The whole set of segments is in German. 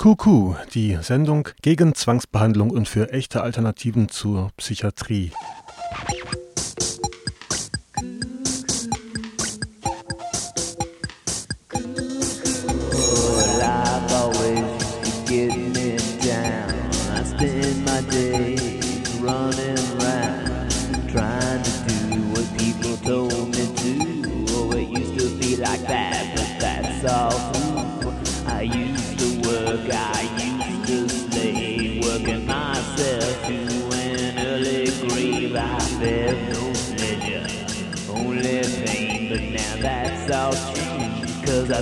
Kuku, die Sendung gegen Zwangsbehandlung und für echte Alternativen zur Psychiatrie.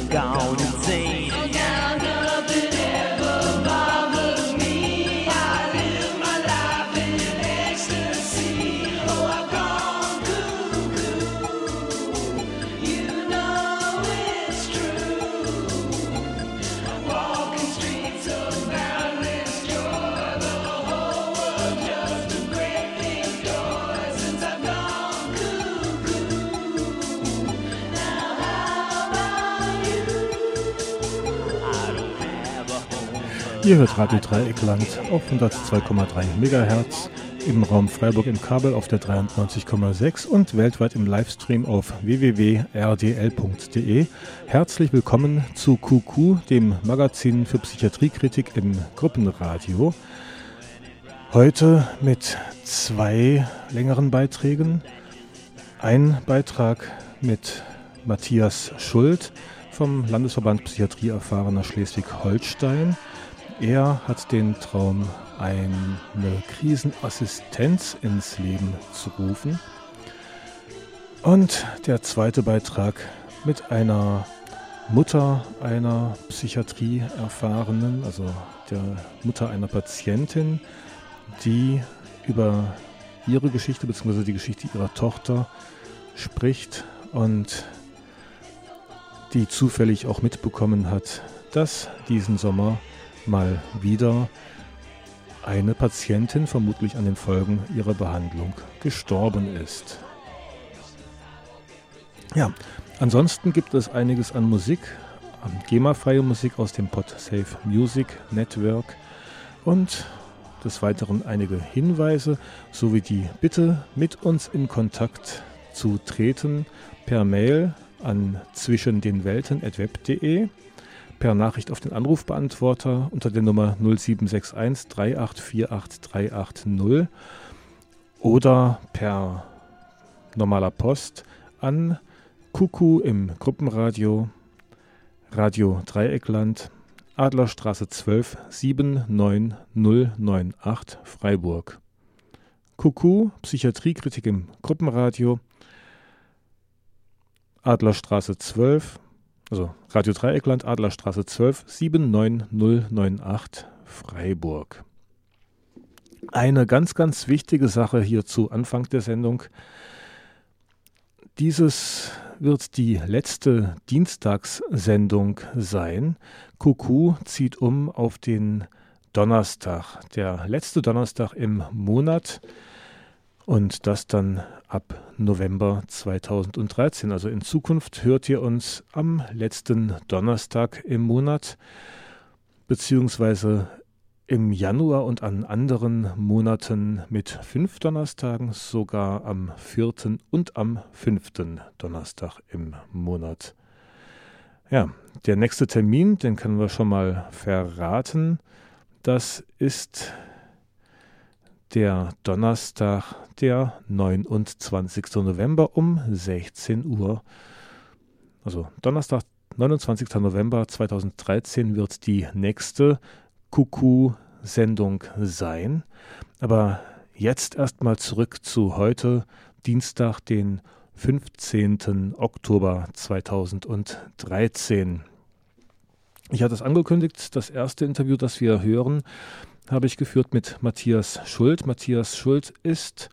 高音。Ihr hört Radio Dreieckland auf 102,3 MHz im Raum Freiburg im Kabel auf der 93,6 und weltweit im Livestream auf www.rdl.de. Herzlich willkommen zu QQ, dem Magazin für Psychiatriekritik im Gruppenradio. Heute mit zwei längeren Beiträgen. Ein Beitrag mit Matthias Schuld vom Landesverband Psychiatrie erfahrener Schleswig-Holstein er hat den Traum, eine Krisenassistenz ins Leben zu rufen. Und der zweite Beitrag mit einer Mutter einer Psychiatrie-Erfahrenen, also der Mutter einer Patientin, die über ihre Geschichte bzw. die Geschichte ihrer Tochter spricht und die zufällig auch mitbekommen hat, dass diesen Sommer mal wieder eine Patientin vermutlich an den Folgen ihrer Behandlung gestorben ist. Ja, ansonsten gibt es einiges an Musik, GEMA-freie Musik aus dem PodSafe Music Network und des Weiteren einige Hinweise sowie die Bitte, mit uns in Kontakt zu treten per Mail an zwischen den Welten.web.de per Nachricht auf den Anrufbeantworter unter der Nummer 0761 3848 380 oder per normaler Post an Kuku im Gruppenradio Radio Dreieckland Adlerstraße 12 79098 Freiburg. Kuku Psychiatriekritik im Gruppenradio Adlerstraße 12 also Radio Dreieckland, Adlerstraße 12, 79098 Freiburg. Eine ganz, ganz wichtige Sache hier zu Anfang der Sendung. Dieses wird die letzte Dienstagssendung sein. Kuku zieht um auf den Donnerstag, der letzte Donnerstag im Monat und das dann ab November 2013. Also in Zukunft hört ihr uns am letzten Donnerstag im Monat, beziehungsweise im Januar und an anderen Monaten mit fünf Donnerstagen, sogar am vierten und am fünften Donnerstag im Monat. Ja, der nächste Termin, den können wir schon mal verraten. Das ist der Donnerstag, der 29. November um 16 Uhr. Also Donnerstag, 29. November 2013 wird die nächste Kuku-Sendung sein. Aber jetzt erstmal zurück zu heute, Dienstag, den 15. Oktober 2013. Ich hatte es angekündigt, das erste Interview, das wir hören, habe ich geführt mit Matthias Schuld. Matthias Schuld ist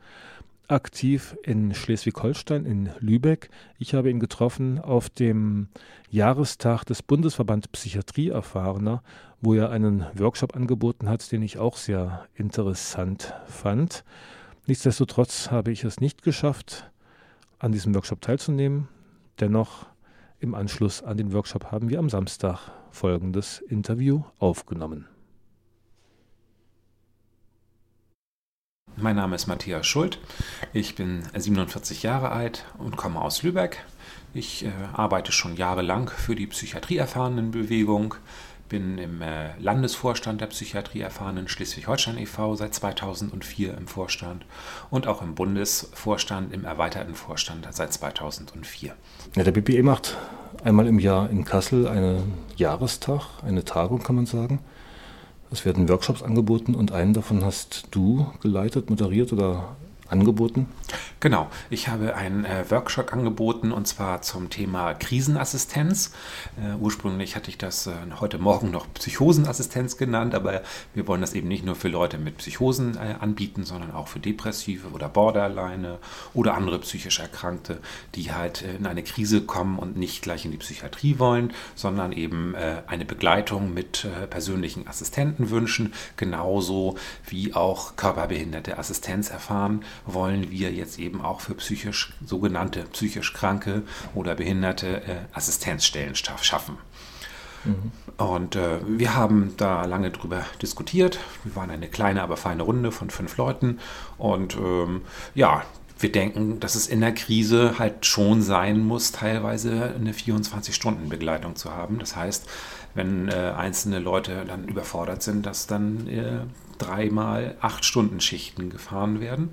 aktiv in Schleswig-Holstein, in Lübeck. Ich habe ihn getroffen auf dem Jahrestag des Bundesverband Psychiatrie Erfahrener, wo er einen Workshop angeboten hat, den ich auch sehr interessant fand. Nichtsdestotrotz habe ich es nicht geschafft, an diesem Workshop teilzunehmen. Dennoch im Anschluss an den Workshop haben wir am Samstag folgendes Interview aufgenommen. Mein Name ist Matthias Schuld. Ich bin 47 Jahre alt und komme aus Lübeck. Ich äh, arbeite schon jahrelang für die Psychiatrieerfahrenenbewegung, bin im äh, Landesvorstand der Psychiatrieerfahrenen Schleswig-Holstein e.V. seit 2004 im Vorstand und auch im Bundesvorstand, im erweiterten Vorstand seit 2004. Ja, der BPE macht einmal im Jahr in Kassel einen Jahrestag, eine Tagung kann man sagen. Es werden Workshops angeboten und einen davon hast du geleitet, moderiert oder angeboten? Genau, ich habe einen äh, Workshop angeboten und zwar zum Thema Krisenassistenz. Äh, ursprünglich hatte ich das äh, heute Morgen noch Psychosenassistenz genannt, aber wir wollen das eben nicht nur für Leute mit Psychosen äh, anbieten, sondern auch für Depressive oder Borderline oder andere psychisch Erkrankte, die halt äh, in eine Krise kommen und nicht gleich in die Psychiatrie wollen, sondern eben äh, eine Begleitung mit persönlichen Assistenten wünschen, genauso wie auch körperbehinderte Assistenz erfahren wollen wir jetzt eben auch für psychisch sogenannte psychisch Kranke oder Behinderte äh, Assistenzstellen schaffen. Mhm. Und äh, wir haben da lange drüber diskutiert. Wir waren eine kleine, aber feine Runde von fünf Leuten. Und ähm, ja, wir denken, dass es in der Krise halt schon sein muss, teilweise eine 24-Stunden-Begleitung zu haben. Das heißt, wenn äh, einzelne Leute dann überfordert sind, dass dann äh, dreimal acht Stunden Schichten gefahren werden.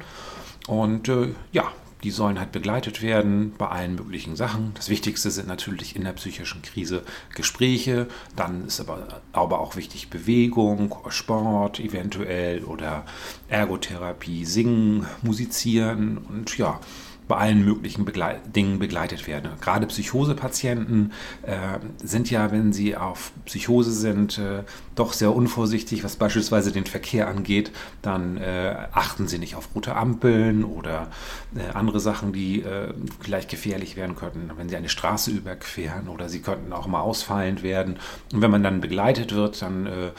Und äh, ja, die sollen halt begleitet werden bei allen möglichen Sachen. Das Wichtigste sind natürlich in der psychischen Krise Gespräche. Dann ist aber, aber auch wichtig Bewegung, Sport eventuell oder Ergotherapie, Singen, Musizieren und ja, bei allen möglichen Begle Dingen begleitet werden. Gerade Psychosepatienten äh, sind ja, wenn sie auf Psychose sind, äh, doch sehr unvorsichtig, was beispielsweise den Verkehr angeht. Dann äh, achten sie nicht auf rote Ampeln oder äh, andere Sachen, die äh, vielleicht gefährlich werden könnten, wenn sie eine Straße überqueren oder sie könnten auch mal ausfallend werden. Und wenn man dann begleitet wird, dann äh,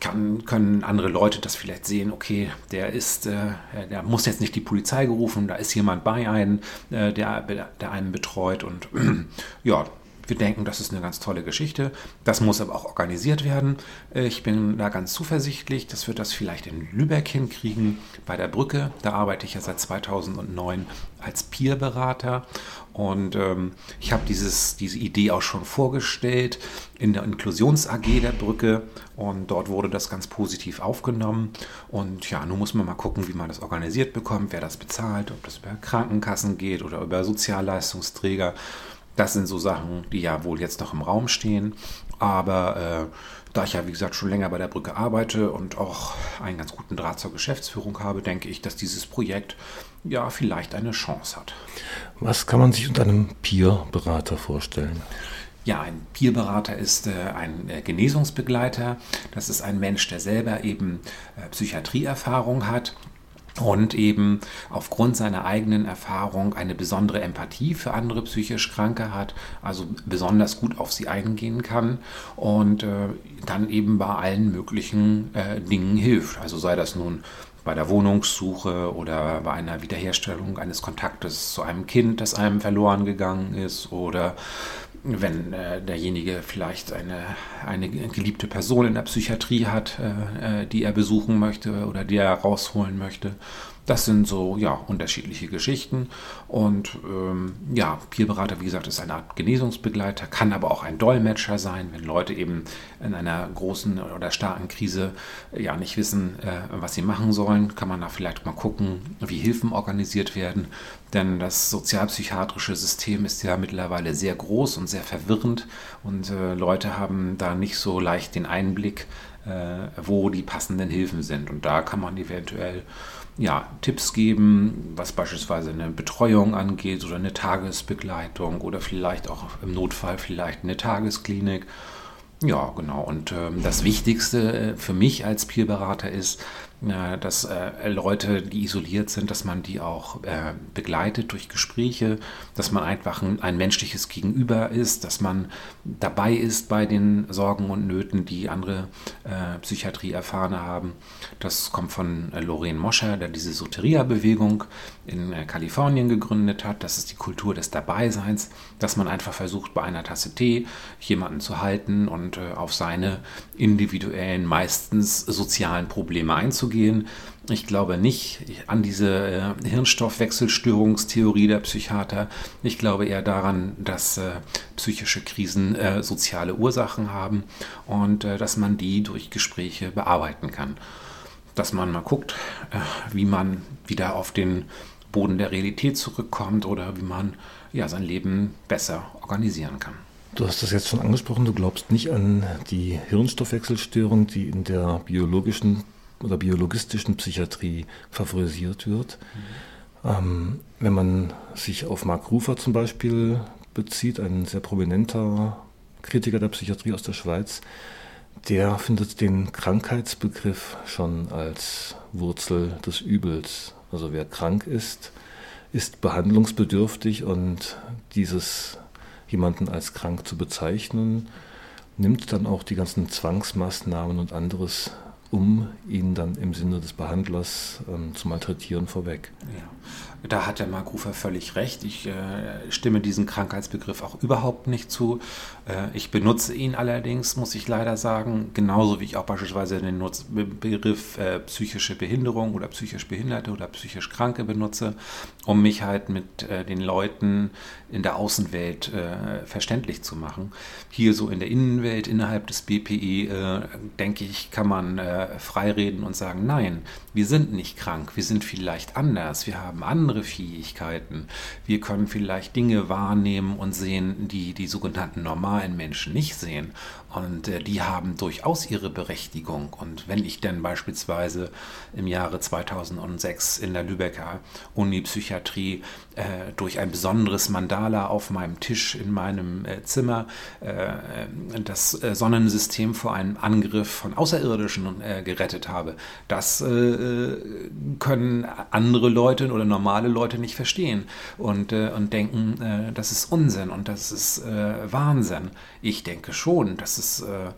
kann, können andere Leute das vielleicht sehen, okay, der ist, äh, der muss jetzt nicht die Polizei gerufen, da ist jemand bei einem, äh, der, der einen betreut und ja, wir denken, das ist eine ganz tolle Geschichte. Das muss aber auch organisiert werden. Ich bin da ganz zuversichtlich, dass wir das vielleicht in Lübeck hinkriegen, bei der Brücke. Da arbeite ich ja seit 2009 als Peerberater und ähm, ich habe diese Idee auch schon vorgestellt in der Inklusions AG der Brücke und dort wurde das ganz positiv aufgenommen. Und ja, nun muss man mal gucken, wie man das organisiert bekommt, wer das bezahlt, ob das über Krankenkassen geht oder über Sozialleistungsträger. Das sind so Sachen, die ja wohl jetzt noch im Raum stehen. Aber äh, da ich ja, wie gesagt, schon länger bei der Brücke arbeite und auch einen ganz guten Draht zur Geschäftsführung habe, denke ich, dass dieses Projekt ja vielleicht eine Chance hat. Was kann man sich unter einem Peer-Berater vorstellen? Ja, ein Peerberater ist äh, ein äh, Genesungsbegleiter. Das ist ein Mensch, der selber eben äh, Psychiatrieerfahrung hat und eben aufgrund seiner eigenen Erfahrung eine besondere Empathie für andere psychisch Kranke hat, also besonders gut auf sie eingehen kann und äh, dann eben bei allen möglichen äh, Dingen hilft. Also sei das nun bei der Wohnungssuche oder bei einer Wiederherstellung eines Kontaktes zu einem Kind, das einem verloren gegangen ist oder wenn äh, derjenige vielleicht eine, eine geliebte Person in der Psychiatrie hat, äh, äh, die er besuchen möchte oder die er rausholen möchte. Das sind so ja unterschiedliche Geschichten und ähm, ja Peerberater wie gesagt ist eine Art Genesungsbegleiter, kann aber auch ein Dolmetscher sein, wenn Leute eben in einer großen oder starken Krise ja nicht wissen, äh, was sie machen sollen, kann man da vielleicht mal gucken, wie Hilfen organisiert werden, denn das sozialpsychiatrische System ist ja mittlerweile sehr groß und sehr verwirrend und äh, Leute haben da nicht so leicht den Einblick, äh, wo die passenden Hilfen sind und da kann man eventuell ja, Tipps geben, was beispielsweise eine Betreuung angeht oder eine Tagesbegleitung oder vielleicht auch im Notfall vielleicht eine Tagesklinik. Ja, genau. Und ähm, das Wichtigste äh, für mich als Peerberater ist, äh, dass äh, Leute, die isoliert sind, dass man die auch äh, begleitet durch Gespräche, dass man einfach ein, ein, menschliches Gegenüber ist, dass man dabei ist bei den Sorgen und Nöten, die andere äh, Psychiatrie-Erfahrene haben. Das kommt von äh, Lorraine Moscher, der diese Soteria-Bewegung in äh, Kalifornien gegründet hat. Das ist die Kultur des Dabeiseins, dass man einfach versucht, bei einer Tasse Tee jemanden zu halten und auf seine individuellen, meistens sozialen Probleme einzugehen. Ich glaube nicht an diese äh, Hirnstoffwechselstörungstheorie der Psychiater. Ich glaube eher daran, dass äh, psychische Krisen äh, soziale Ursachen haben und äh, dass man die durch Gespräche bearbeiten kann. Dass man mal guckt, äh, wie man wieder auf den Boden der Realität zurückkommt oder wie man ja, sein Leben besser organisieren kann. Du hast das jetzt schon angesprochen, du glaubst nicht an die Hirnstoffwechselstörung, die in der biologischen oder biologistischen Psychiatrie favorisiert wird. Mhm. Ähm, wenn man sich auf Mark Rufer zum Beispiel bezieht, ein sehr prominenter Kritiker der Psychiatrie aus der Schweiz, der findet den Krankheitsbegriff schon als Wurzel des Übels. Also wer krank ist, ist behandlungsbedürftig und dieses jemanden als krank zu bezeichnen, nimmt dann auch die ganzen Zwangsmaßnahmen und anderes, um ihn dann im Sinne des Behandlers ähm, zu malträtieren, vorweg. Ja. Da hat der Mark Rufer völlig recht. Ich äh, stimme diesem Krankheitsbegriff auch überhaupt nicht zu. Äh, ich benutze ihn allerdings, muss ich leider sagen, genauso wie ich auch beispielsweise den Nutz Begriff äh, psychische Behinderung oder psychisch Behinderte oder psychisch Kranke benutze, um mich halt mit äh, den Leuten in der Außenwelt äh, verständlich zu machen. Hier so in der Innenwelt, innerhalb des BPI, äh, denke ich, kann man frei reden und sagen, nein, wir sind nicht krank, wir sind vielleicht anders, wir haben andere Fähigkeiten, wir können vielleicht Dinge wahrnehmen und sehen, die die sogenannten normalen Menschen nicht sehen. Und äh, die haben durchaus ihre Berechtigung. Und wenn ich dann beispielsweise im Jahre 2006 in der Lübecker Uni-Psychiatrie äh, durch ein besonderes Mandala auf meinem Tisch in meinem äh, Zimmer äh, das äh, Sonnensystem vor einem Angriff von Außerirdischen äh, gerettet habe, das können andere Leute oder normale Leute nicht verstehen und, und denken, das ist Unsinn und das ist Wahnsinn. Ich denke schon, dass es äh,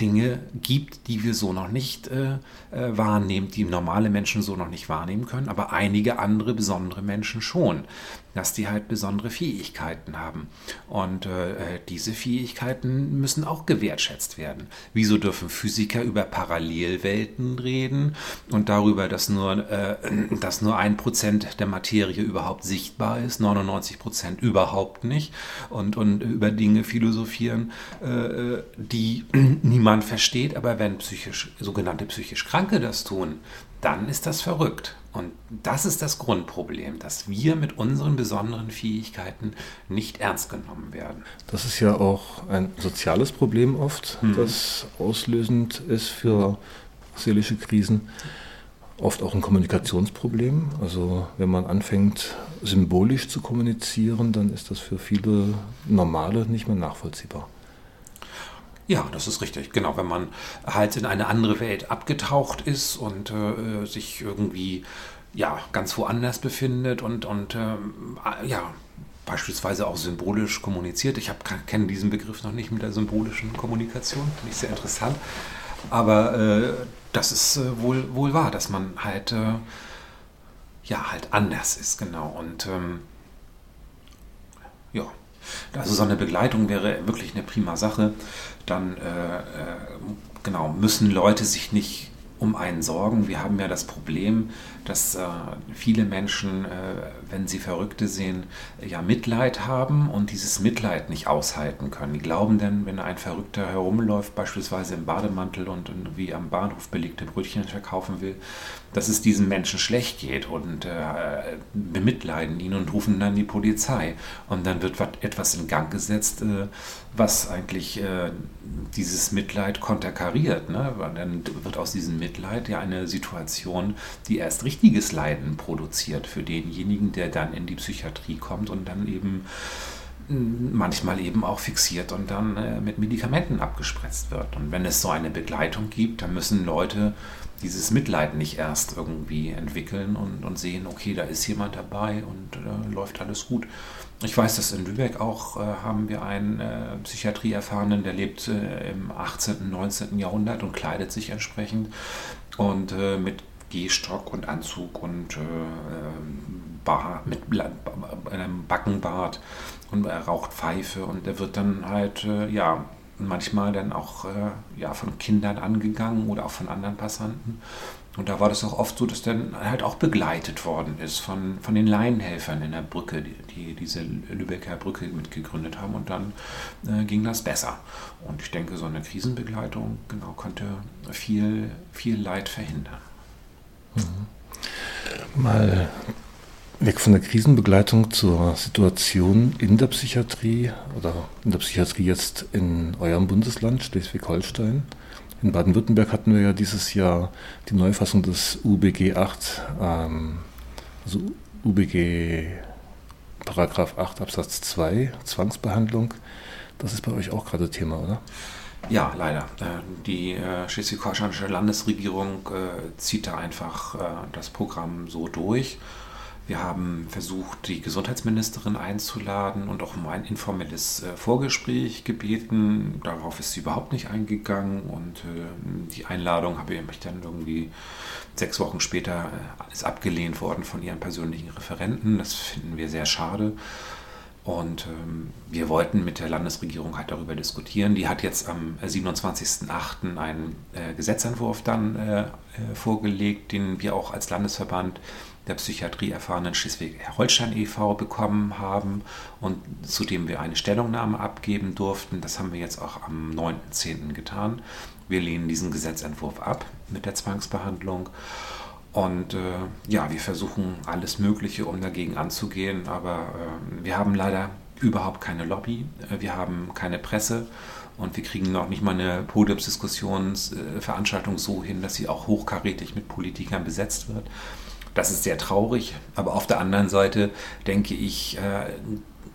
Dinge gibt, die wir so noch nicht äh, äh, wahrnehmen, die normale Menschen so noch nicht wahrnehmen können, aber einige andere besondere Menschen schon dass die halt besondere Fähigkeiten haben. Und äh, diese Fähigkeiten müssen auch gewertschätzt werden. Wieso dürfen Physiker über Parallelwelten reden und darüber, dass nur, äh, dass nur ein Prozent der Materie überhaupt sichtbar ist, 99 Prozent überhaupt nicht und, und über Dinge philosophieren, äh, die niemand versteht, aber wenn psychisch, sogenannte psychisch Kranke das tun, dann ist das verrückt. Und das ist das Grundproblem, dass wir mit unseren besonderen Fähigkeiten nicht ernst genommen werden. Das ist ja auch ein soziales Problem oft, mhm. das auslösend ist für seelische Krisen. Oft auch ein Kommunikationsproblem. Also wenn man anfängt, symbolisch zu kommunizieren, dann ist das für viele Normale nicht mehr nachvollziehbar. Ja, das ist richtig. Genau, wenn man halt in eine andere Welt abgetaucht ist und äh, sich irgendwie ja ganz woanders befindet und und ähm, ja beispielsweise auch symbolisch kommuniziert. Ich kenne diesen Begriff noch nicht mit der symbolischen Kommunikation, finde ich sehr interessant. Aber äh, das ist äh, wohl, wohl wahr, dass man halt äh, ja halt anders ist, genau. Und ähm, also so eine Begleitung wäre wirklich eine prima Sache. Dann äh, äh, genau müssen Leute sich nicht um einen sorgen. Wir haben ja das Problem, dass äh, viele Menschen, äh, wenn sie Verrückte sehen, ja Mitleid haben und dieses Mitleid nicht aushalten können. Die glauben denn, wenn ein Verrückter herumläuft, beispielsweise im Bademantel und, und wie am Bahnhof belegte Brötchen verkaufen will, dass es diesem Menschen schlecht geht und äh, bemitleiden ihn und rufen dann die Polizei. Und dann wird etwas in Gang gesetzt, äh, was eigentlich äh, dieses Mitleid konterkariert. Ne? Dann wird aus diesem Mitleid ja eine Situation, die erst richtiges Leiden produziert für denjenigen, der dann in die Psychiatrie kommt und dann eben manchmal eben auch fixiert und dann äh, mit Medikamenten abgespritzt wird. Und wenn es so eine Begleitung gibt, dann müssen Leute dieses Mitleid nicht erst irgendwie entwickeln und, und sehen, okay, da ist jemand dabei und äh, läuft alles gut. Ich weiß, dass in Lübeck auch äh, haben wir einen äh, Psychiatrieerfahrenen, der lebt äh, im 18., 19. Jahrhundert und kleidet sich entsprechend und äh, mit Gehstock und Anzug und Bar, mit einem Backenbart und er raucht Pfeife und er wird dann halt, äh, ja, manchmal dann auch äh, ja, von Kindern angegangen oder auch von anderen Passanten. Und da war das auch oft so, dass dann halt auch begleitet worden ist von, von den Laienhelfern in der Brücke, die, die diese Lübecker Brücke mitgegründet haben. Und dann äh, ging das besser. Und ich denke, so eine Krisenbegleitung genau konnte viel, viel Leid verhindern. Mhm. Mal Weg von der Krisenbegleitung zur Situation in der Psychiatrie oder in der Psychiatrie jetzt in eurem Bundesland, Schleswig-Holstein. In Baden-Württemberg hatten wir ja dieses Jahr die Neufassung des UBG 8, ähm, also UBG Paragraph 8 Absatz 2, Zwangsbehandlung. Das ist bei euch auch gerade Thema, oder? Ja, leider. Äh, die äh, schleswig-holsteinische Landesregierung äh, zieht da einfach das Programm so durch wir haben versucht, die Gesundheitsministerin einzuladen und auch um ein informelles äh, Vorgespräch gebeten. Darauf ist sie überhaupt nicht eingegangen und äh, die Einladung habe ich dann irgendwie sechs Wochen später äh, ist abgelehnt worden von ihren persönlichen Referenten. Das finden wir sehr schade. Und ähm, wir wollten mit der Landesregierung halt darüber diskutieren. Die hat jetzt am 27.08. einen äh, Gesetzentwurf dann äh, äh, vorgelegt, den wir auch als Landesverband der Psychiatrie erfahrenen Schleswig-Holstein e.V. bekommen haben und zu dem wir eine Stellungnahme abgeben durften. Das haben wir jetzt auch am 9.10. getan. Wir lehnen diesen Gesetzentwurf ab mit der Zwangsbehandlung. Und äh, ja, wir versuchen alles Mögliche, um dagegen anzugehen, aber äh, wir haben leider überhaupt keine Lobby, äh, wir haben keine Presse und wir kriegen noch nicht mal eine Podiumsdiskussionsveranstaltung so hin, dass sie auch hochkarätig mit Politikern besetzt wird. Das ist sehr traurig, aber auf der anderen Seite denke ich, äh,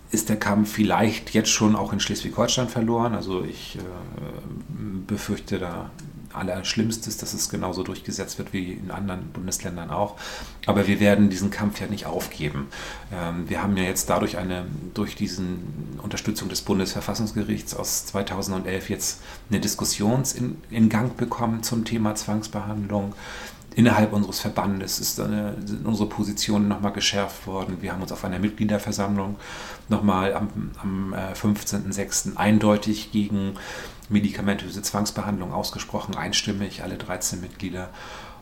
ist der Kampf vielleicht jetzt schon auch in Schleswig-Holstein verloren. Also ich äh, befürchte da Allerschlimmstes, dass es genauso durchgesetzt wird wie in anderen Bundesländern auch. Aber wir werden diesen Kampf ja nicht aufgeben. Ähm, wir haben ja jetzt dadurch eine, durch diese Unterstützung des Bundesverfassungsgerichts aus 2011 jetzt eine Diskussion in, Gang bekommen zum Thema Zwangsbehandlung innerhalb unseres Verbandes ist eine, sind unsere Positionen nochmal geschärft worden. Wir haben uns auf einer Mitgliederversammlung nochmal am, am 15.06. Äh, eindeutig gegen medikamentöse Zwangsbehandlung ausgesprochen, einstimmig, alle 13 Mitglieder.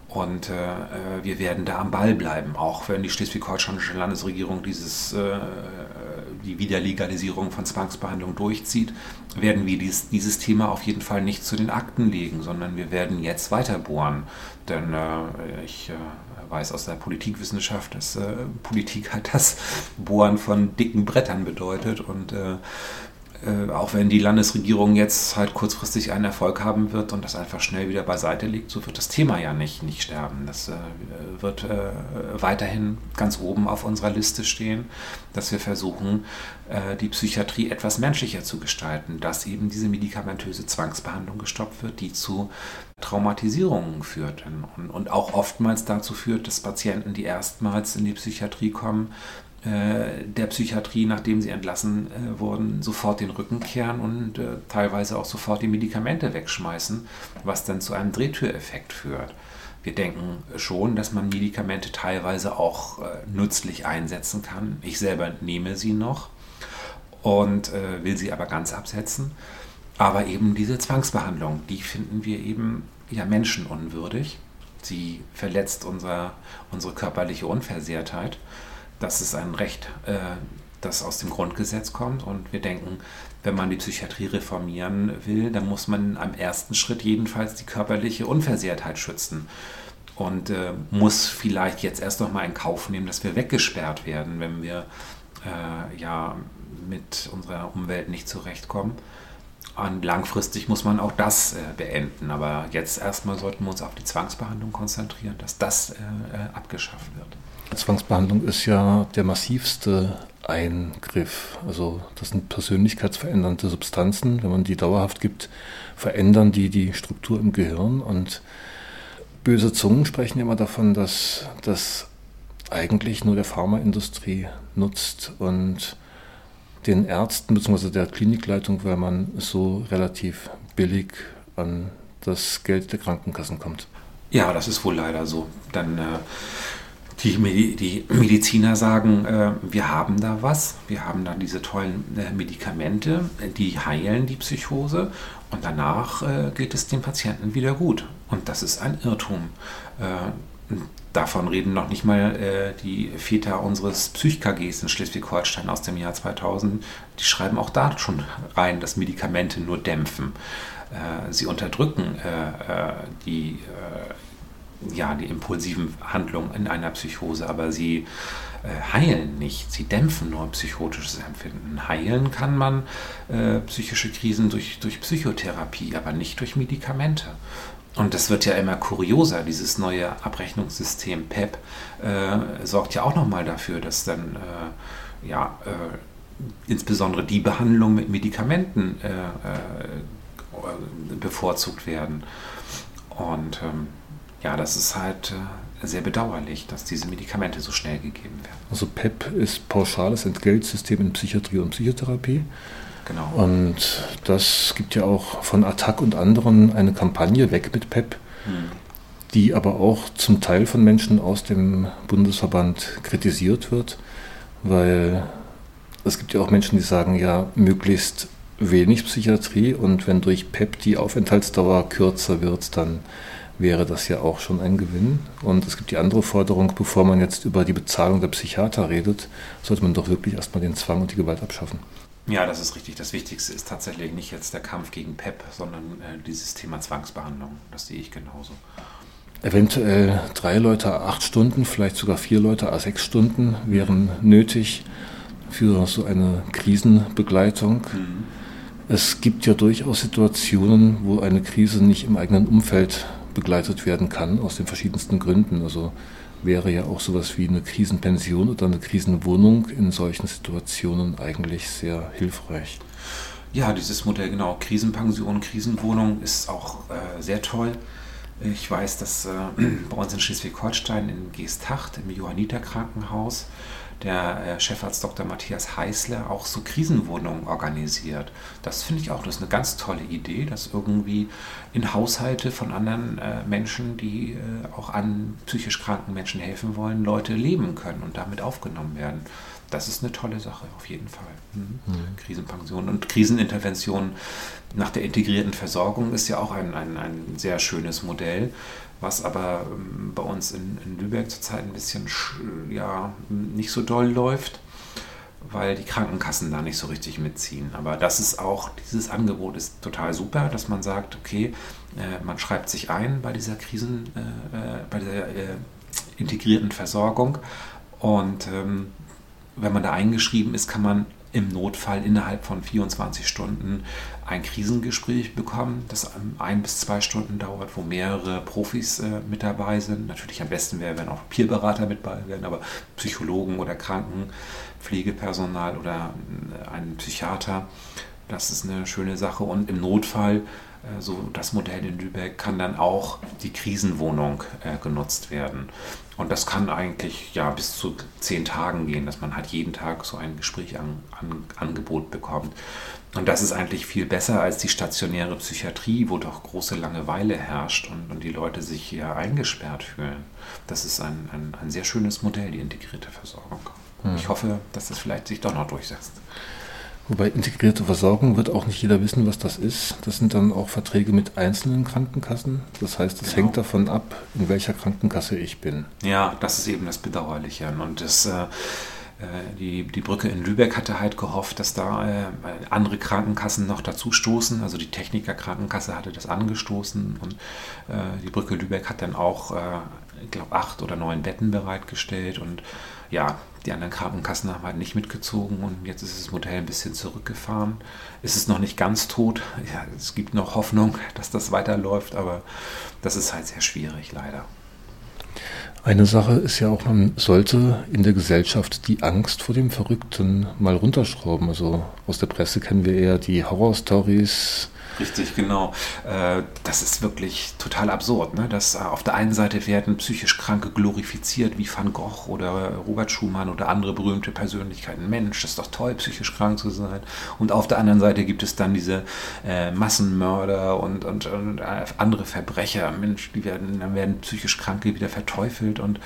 Und äh, äh, wir werden da am Ball bleiben, auch wenn die schleswig-holsteinische Landesregierung dieses, äh, die Wiederlegalisierung von Zwangsbehandlung durchzieht, werden wir dies, dieses Thema auf jeden Fall nicht zu den Akten legen, sondern wir werden jetzt weiter bohren. Denn äh, ich äh, weiß aus der Politikwissenschaft, dass äh, Politik halt das Bohren von dicken Brettern bedeutet und äh, auch wenn die Landesregierung jetzt halt kurzfristig einen Erfolg haben wird und das einfach schnell wieder beiseite liegt, so wird das Thema ja nicht, nicht sterben. Das äh, wird äh, weiterhin ganz oben auf unserer Liste stehen, dass wir versuchen, äh, die Psychiatrie etwas menschlicher zu gestalten, dass eben diese medikamentöse Zwangsbehandlung gestoppt wird, die zu Traumatisierungen führt und, und auch oftmals dazu führt, dass Patienten, die erstmals in die Psychiatrie kommen, der Psychiatrie, nachdem sie entlassen äh, wurden, sofort den Rücken kehren und äh, teilweise auch sofort die Medikamente wegschmeißen, was dann zu einem Drehtüreffekt führt. Wir denken schon, dass man Medikamente teilweise auch nützlich einsetzen kann. Ich selber nehme sie noch und will sie aber ganz absetzen. Aber eben diese Zwangsbehandlung, die finden wir eben ja menschenunwürdig. Sie verletzt unser, unsere körperliche Unversehrtheit das ist ein Recht, äh, das aus dem Grundgesetz kommt. Und wir denken, wenn man die Psychiatrie reformieren will, dann muss man am ersten Schritt jedenfalls die körperliche Unversehrtheit schützen. Und äh, muss vielleicht jetzt erst noch mal in Kauf nehmen, dass wir weggesperrt werden, wenn wir äh, ja mit unserer Umwelt nicht zurechtkommen. Und langfristig muss man auch das äh, beenden. Aber jetzt erstmal sollten wir uns auf die Zwangsbehandlung konzentrieren, dass das äh, abgeschafft wird. Zwangsbehandlung ist ja der massivste Eingriff. Also das sind persönlichkeitsverändernde Substanzen. Wenn man die dauerhaft gibt, verändern die die Struktur im Gehirn. Und böse Zungen sprechen immer davon, dass das eigentlich nur der Pharmaindustrie nutzt und den Ärzten bzw. der Klinikleitung, weil man so relativ billig an das Geld der Krankenkassen kommt. Ja, das ist wohl leider so. Dann äh, die, die, Mediziner sagen, äh, wir haben da was, wir haben da diese tollen äh, Medikamente, die heilen die Psychose und danach äh, geht es dem Patienten wieder gut. Und das ist ein Irrtum. Äh, davon reden noch nicht mal äh, die Väter unseres Psych-KGs in Schleswig-Holstein aus dem Jahr 2000. Die schreiben auch da schon rein, dass Medikamente nur dämpfen. Äh, sie unterdrücken äh, die, ja, die impulsiven Handlungen in einer Psychose, aber sie heilen nicht, sie dämpfen nur psychotisches Empfinden. Heilen kann man äh, psychische Krisen durch, durch Psychotherapie, aber nicht durch Medikamente. Und das wird ja immer kurioser, dieses neue Abrechnungssystem PEP äh, sorgt ja auch nochmal dafür, dass dann äh, ja, insbesondere die Behandlung mit Medikamenten bevorzugt werden. Und ähm, ja, das ist halt äh, sehr bedauerlich, dass diese Medikamente so schnell gegeben werden. Also PEP ist pauschales Entgeltsystem in Psychiatrie und Psychotherapie. Genau. Und das gibt ja auch von Attac und anderen eine Kampagne weg mit PEP, hm. die aber auch zum Teil von Menschen aus dem Bundesverband kritisiert wird, weil es gibt ja auch Menschen, die sagen, ja, möglichst wenig Psychiatrie und wenn durch PEP die Aufenthaltsdauer kürzer wird, dann wäre das ja auch schon ein Gewinn. Und es gibt die andere Forderung, bevor man jetzt über die Bezahlung der Psychiater redet, sollte man doch wirklich erstmal den Zwang und die Gewalt abschaffen. Ja, das ist richtig. Das Wichtigste ist tatsächlich nicht jetzt der Kampf gegen PEP, sondern äh, dieses Thema Zwangsbehandlung. Das sehe ich genauso. Eventuell drei Leute acht Stunden, vielleicht sogar vier Leute a sechs Stunden wären nötig für so eine Krisenbegleitung. Mhm. Es gibt ja durchaus Situationen, wo eine Krise nicht im eigenen Umfeld begleitet werden kann, aus den verschiedensten Gründen. Also wäre ja auch sowas wie eine Krisenpension oder eine Krisenwohnung in solchen Situationen eigentlich sehr hilfreich. Ja, dieses Modell, genau, Krisenpension, Krisenwohnung ist auch äh, sehr toll. Ich weiß, dass äh, bei uns in Schleswig-Holstein in Geesthacht im Johanniter Krankenhaus der äh, Chefarzt Dr. Matthias Heißler auch so Krisenwohnungen organisiert. Das finde ich auch, das ist eine ganz tolle Idee, dass irgendwie in Haushalte von anderen äh, Menschen, die äh, auch an psychisch kranken Menschen helfen wollen, Leute leben können und damit aufgenommen werden. Das ist eine tolle Sache, auf jeden Fall. Mhm. Mhm. Krisenpension und Krisenintervention nach der integrierten Versorgung ist ja auch ein, ein, ein sehr schönes Modell was aber ähm, bei uns in, in Lübeck zurzeit ein bisschen ja, nicht so doll läuft, weil die Krankenkassen da nicht so richtig mitziehen. Aber das ist auch, dieses Angebot ist total super, dass man sagt, okay, äh, man schreibt sich ein bei dieser Krisen, äh, äh bei der äh, integrierten Versorgung und ähm, wenn man da eingeschrieben ist, kann man im Notfall innerhalb von 24 Stunden ein Krisengespräch bekommen, das ein bis zwei Stunden dauert, wo mehrere Profis äh, mit dabei sind. Natürlich am besten wäre, wenn auch Peerberater mit dabei wären, aber Psychologen oder Krankenpflegepersonal oder äh, ein Psychiater, das ist eine schöne Sache. Und im Notfall äh, so das Modell in Lübeck kann dann auch die Krisenwohnung äh, genutzt werden. Und das kann eigentlich ja bis zu zehn Tagen gehen, dass man halt jeden Tag so ein Gespräch an, an, Angebot bekommt. Und das ist eigentlich viel besser als die stationäre Psychiatrie, wo doch große Langeweile herrscht und, und die Leute sich hier eingesperrt fühlen. Das ist ein, ein, ein sehr schönes Modell, die integrierte Versorgung. Hm. Ich hoffe, dass das vielleicht sich doch noch durchsetzt. Wobei integrierte Versorgung wird auch nicht jeder wissen, was das ist. Das sind dann auch Verträge mit einzelnen Krankenkassen. Das heißt, es genau. hängt davon ab, in welcher Krankenkasse ich bin. Ja, das ist eben das Bedauerliche. Und das, äh, äh die, die Brücke in Lübeck hatte halt gehofft, dass da äh, andere Krankenkassen noch dazu stoßen. Also die Techniker Krankenkasse hatte das angestoßen und äh, die Brücke Lübeck hat dann auch, äh, ich glaube, acht oder neun Betten bereitgestellt. Und ja, die anderen Krankenkassen haben halt nicht mitgezogen und jetzt ist das Modell ein bisschen zurückgefahren. Es ist noch nicht ganz tot. Ja, es gibt noch Hoffnung, dass das weiterläuft, aber das ist halt sehr schwierig, leider. Eine Sache ist ja auch, man sollte in der Gesellschaft die Angst vor dem Verrückten mal runterschrauben. Also aus der Presse kennen wir eher die Horrorstories, Richtig, genau. Äh, das ist wirklich total absurd, ne? dass äh, auf der einen Seite werden psychisch Kranke glorifiziert, wie Van Gogh oder Robert Schumann oder andere berühmte Persönlichkeiten. Mensch, das ist doch toll, psychisch krank zu sein. Und auf der anderen Seite gibt es dann diese äh, Massenmörder und, und, und andere Verbrecher. Mensch, die werden, dann werden psychisch Kranke wieder verteufelt und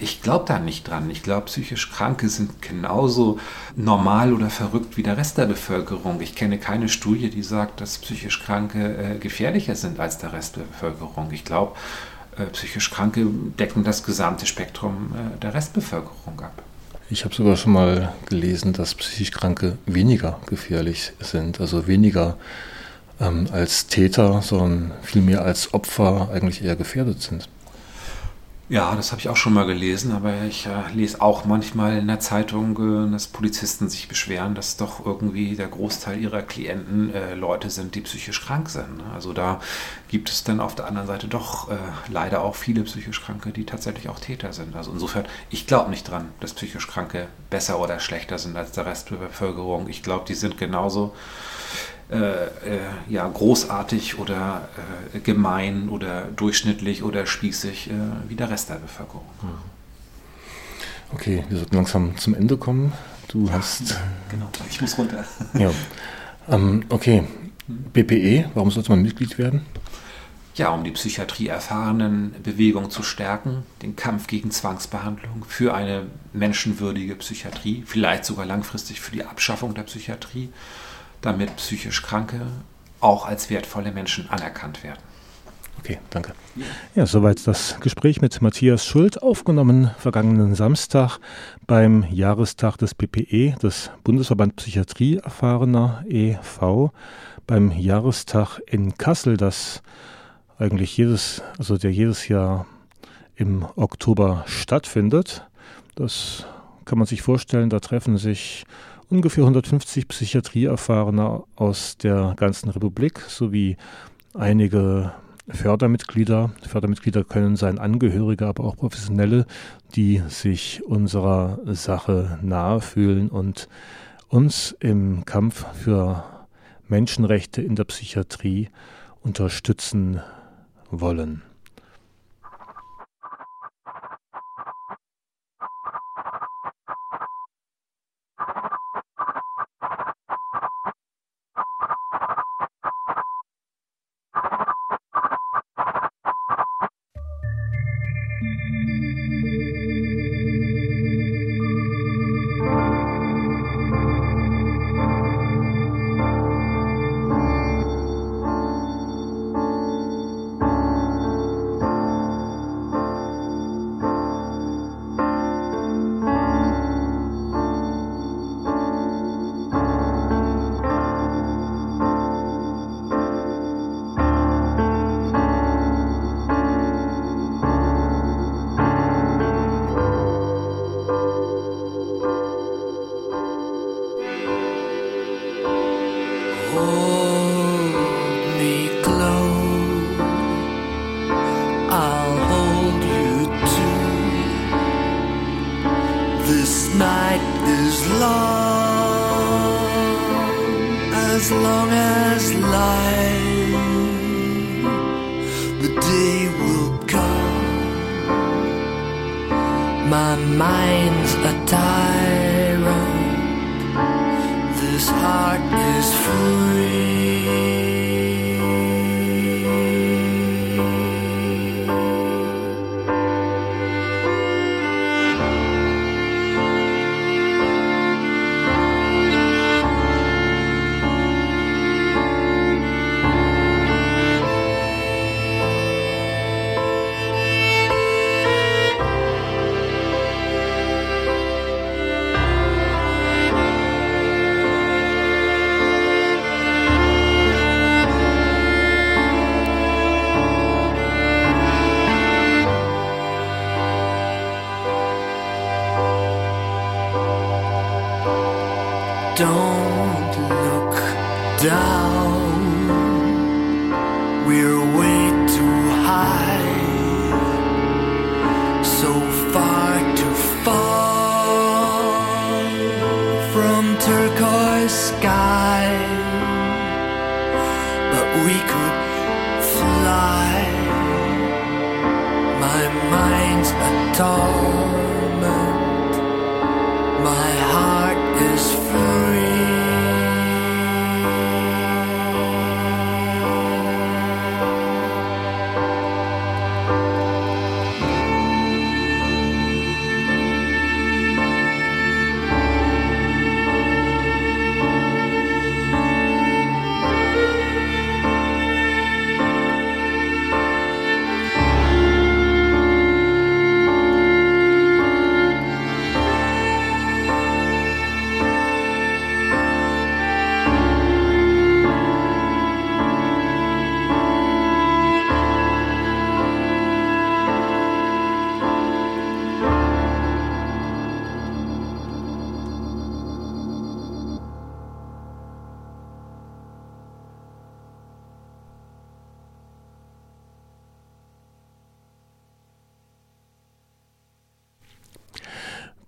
ich glaube da nicht dran. Ich glaube, psychisch Kranke sind genauso normal oder verrückt wie der Rest der Bevölkerung. Ich kenne keine Studie, die sagt, dass psychisch Kranke äh, gefährlicher sind als der Rest der Bevölkerung. Ich glaube, äh, psychisch Kranke decken das gesamte Spektrum äh, der Restbevölkerung ab. Ich habe sogar schon mal gelesen, dass psychisch Kranke weniger gefährlich sind, also weniger ähm, als Täter, sondern vielmehr als Opfer eigentlich eher gefährdet sind. Ja, das habe ich auch schon mal gelesen, aber ich äh, lese auch manchmal in der Zeitung, äh, dass Polizisten sich beschweren, dass doch irgendwie der Großteil ihrer Klienten äh, Leute sind, die psychisch krank sind. Ne? Also da gibt es dann auf der anderen Seite doch äh, leider auch viele psychisch Kranke, die tatsächlich auch Täter sind. Also insofern, ich glaube nicht dran, dass psychisch Kranke besser oder schlechter sind als der Rest der Bevölkerung. Ich glaube, die sind genauso ja, großartig oder äh, gemein oder durchschnittlich oder spießig äh, wie der Rest der Bevölkerung. Mhm. Okay, wir sollten langsam zum Ende kommen. Du hast. Genau, ich muss runter. Ja. Ähm, okay, BPE, warum sollte man Mitglied werden? Ja, um die Psychiatrie-erfahrenen Bewegung zu stärken, den Kampf gegen Zwangsbehandlung, für eine menschenwürdige Psychiatrie, vielleicht sogar langfristig für die Abschaffung der Psychiatrie damit psychisch Kranke auch als wertvolle Menschen anerkannt werden. Okay, danke. Ja, soweit das Gespräch mit Matthias Schuld, aufgenommen vergangenen Samstag beim Jahrestag des PPE, des Bundesverband Psychiatrie Erfahrener e.V., beim Jahrestag in Kassel, das eigentlich jedes, also der jedes Jahr im Oktober stattfindet. Das kann man sich vorstellen, da treffen sich ungefähr 150 Psychiatrieerfahrene aus der ganzen Republik sowie einige Fördermitglieder. Fördermitglieder können sein Angehörige, aber auch Professionelle, die sich unserer Sache nahe fühlen und uns im Kampf für Menschenrechte in der Psychiatrie unterstützen wollen. as long as life, the day will come. My mind's a tyrant, this heart is free.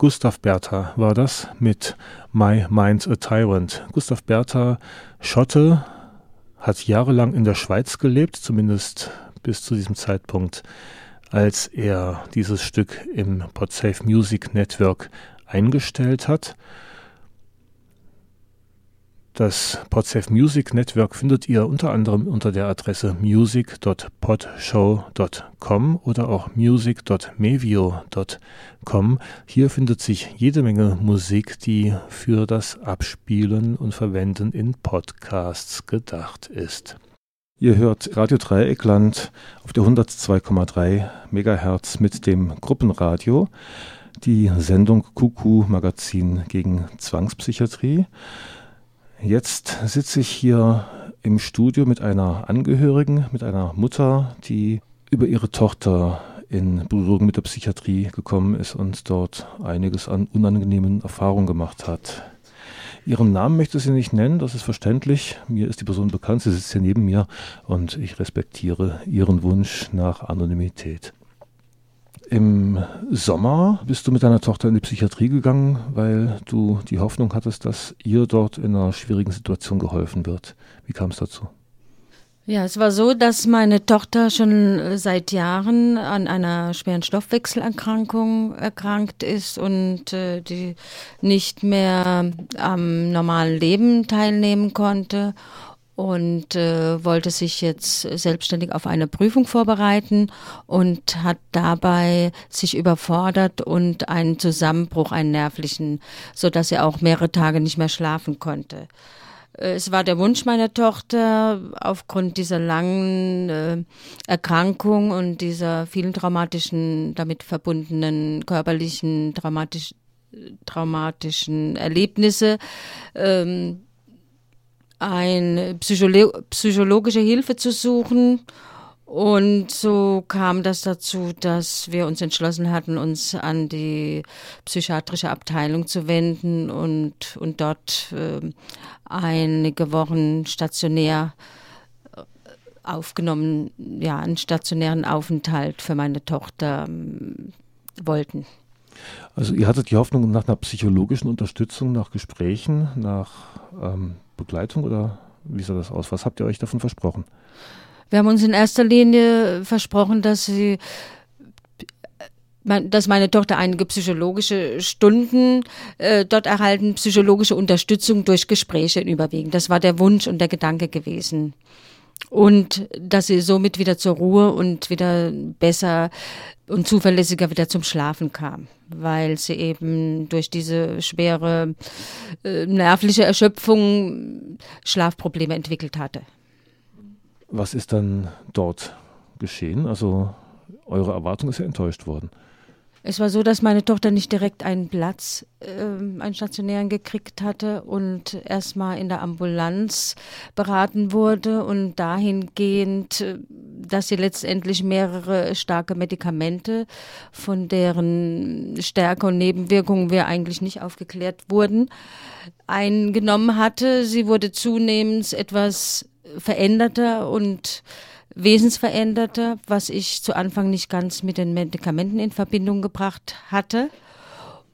Gustav Bertha war das mit My Mind's a Tyrant. Gustav Bertha, Schotte, hat jahrelang in der Schweiz gelebt, zumindest bis zu diesem Zeitpunkt, als er dieses Stück im Podsafe Music Network eingestellt hat. Das Podsafe Music Network findet ihr unter anderem unter der Adresse music.podshow.com oder auch music.mevio.com. Hier findet sich jede Menge Musik, die für das Abspielen und Verwenden in Podcasts gedacht ist. Ihr hört Radio Dreieckland auf der 102,3 MHz mit dem Gruppenradio, die Sendung Kuku Magazin gegen Zwangspsychiatrie. Jetzt sitze ich hier im Studio mit einer Angehörigen, mit einer Mutter, die über ihre Tochter in Berührung mit der Psychiatrie gekommen ist und dort einiges an unangenehmen Erfahrungen gemacht hat. Ihren Namen möchte sie nicht nennen, das ist verständlich. Mir ist die Person bekannt, sie sitzt hier neben mir und ich respektiere ihren Wunsch nach Anonymität. Im Sommer bist du mit deiner Tochter in die Psychiatrie gegangen, weil du die Hoffnung hattest, dass ihr dort in einer schwierigen Situation geholfen wird. Wie kam es dazu? Ja, es war so, dass meine Tochter schon seit Jahren an einer schweren Stoffwechselerkrankung erkrankt ist und äh, die nicht mehr am normalen Leben teilnehmen konnte und äh, wollte sich jetzt selbstständig auf eine Prüfung vorbereiten und hat dabei sich überfordert und einen Zusammenbruch, einen nervlichen, so dass er auch mehrere Tage nicht mehr schlafen konnte. Äh, es war der Wunsch meiner Tochter, aufgrund dieser langen äh, Erkrankung und dieser vielen traumatischen, damit verbundenen körperlichen, traumatisch, traumatischen Erlebnisse, ähm, eine Psycholo psychologische Hilfe zu suchen. Und so kam das dazu, dass wir uns entschlossen hatten, uns an die psychiatrische Abteilung zu wenden und, und dort äh, einige Wochen stationär äh, aufgenommen, ja, einen stationären Aufenthalt für meine Tochter äh, wollten. Also ihr hattet die Hoffnung nach einer psychologischen Unterstützung, nach Gesprächen, nach ähm, Begleitung oder wie sah das aus? Was habt ihr euch davon versprochen? Wir haben uns in erster Linie versprochen, dass sie dass meine Tochter einige psychologische Stunden äh, dort erhalten, psychologische Unterstützung durch Gespräche überwiegend. Das war der Wunsch und der Gedanke gewesen. Und dass sie somit wieder zur Ruhe und wieder besser und zuverlässiger wieder zum Schlafen kam, weil sie eben durch diese schwere äh, nervliche Erschöpfung Schlafprobleme entwickelt hatte. Was ist dann dort geschehen? Also eure Erwartung ist ja enttäuscht worden. Es war so, dass meine Tochter nicht direkt einen Platz, äh, einen stationären gekriegt hatte und erstmal in der Ambulanz beraten wurde und dahingehend, äh, dass sie letztendlich mehrere starke Medikamente, von deren Stärke und Nebenwirkungen wir eigentlich nicht aufgeklärt wurden, eingenommen hatte. Sie wurde zunehmend etwas veränderter und wesensveränderte, was ich zu Anfang nicht ganz mit den Medikamenten in Verbindung gebracht hatte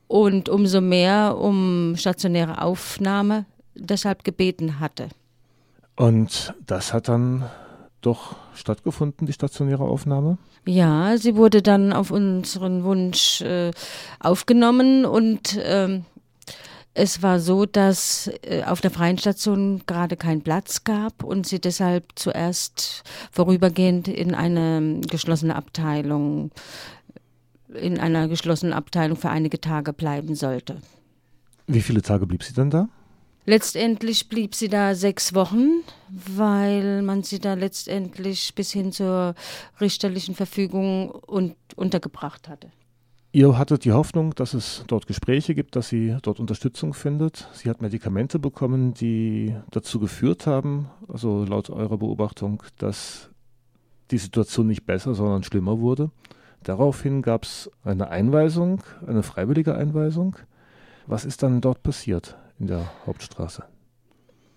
und umso mehr um stationäre Aufnahme deshalb gebeten hatte. Und das hat dann doch stattgefunden, die stationäre Aufnahme? Ja, sie wurde dann auf unseren Wunsch äh, aufgenommen und ähm, es war so, dass äh, auf der freien Station gerade kein Platz gab und sie deshalb zuerst vorübergehend in eine geschlossene Abteilung, in einer geschlossenen Abteilung für einige Tage bleiben sollte. Wie viele Tage blieb sie dann da? Letztendlich blieb sie da sechs Wochen, weil man sie da letztendlich bis hin zur richterlichen Verfügung und untergebracht hatte. Ihr hattet die Hoffnung, dass es dort Gespräche gibt, dass sie dort Unterstützung findet. Sie hat Medikamente bekommen, die dazu geführt haben, also laut eurer Beobachtung, dass die Situation nicht besser, sondern schlimmer wurde. Daraufhin gab es eine Einweisung, eine freiwillige Einweisung. Was ist dann dort passiert in der Hauptstraße?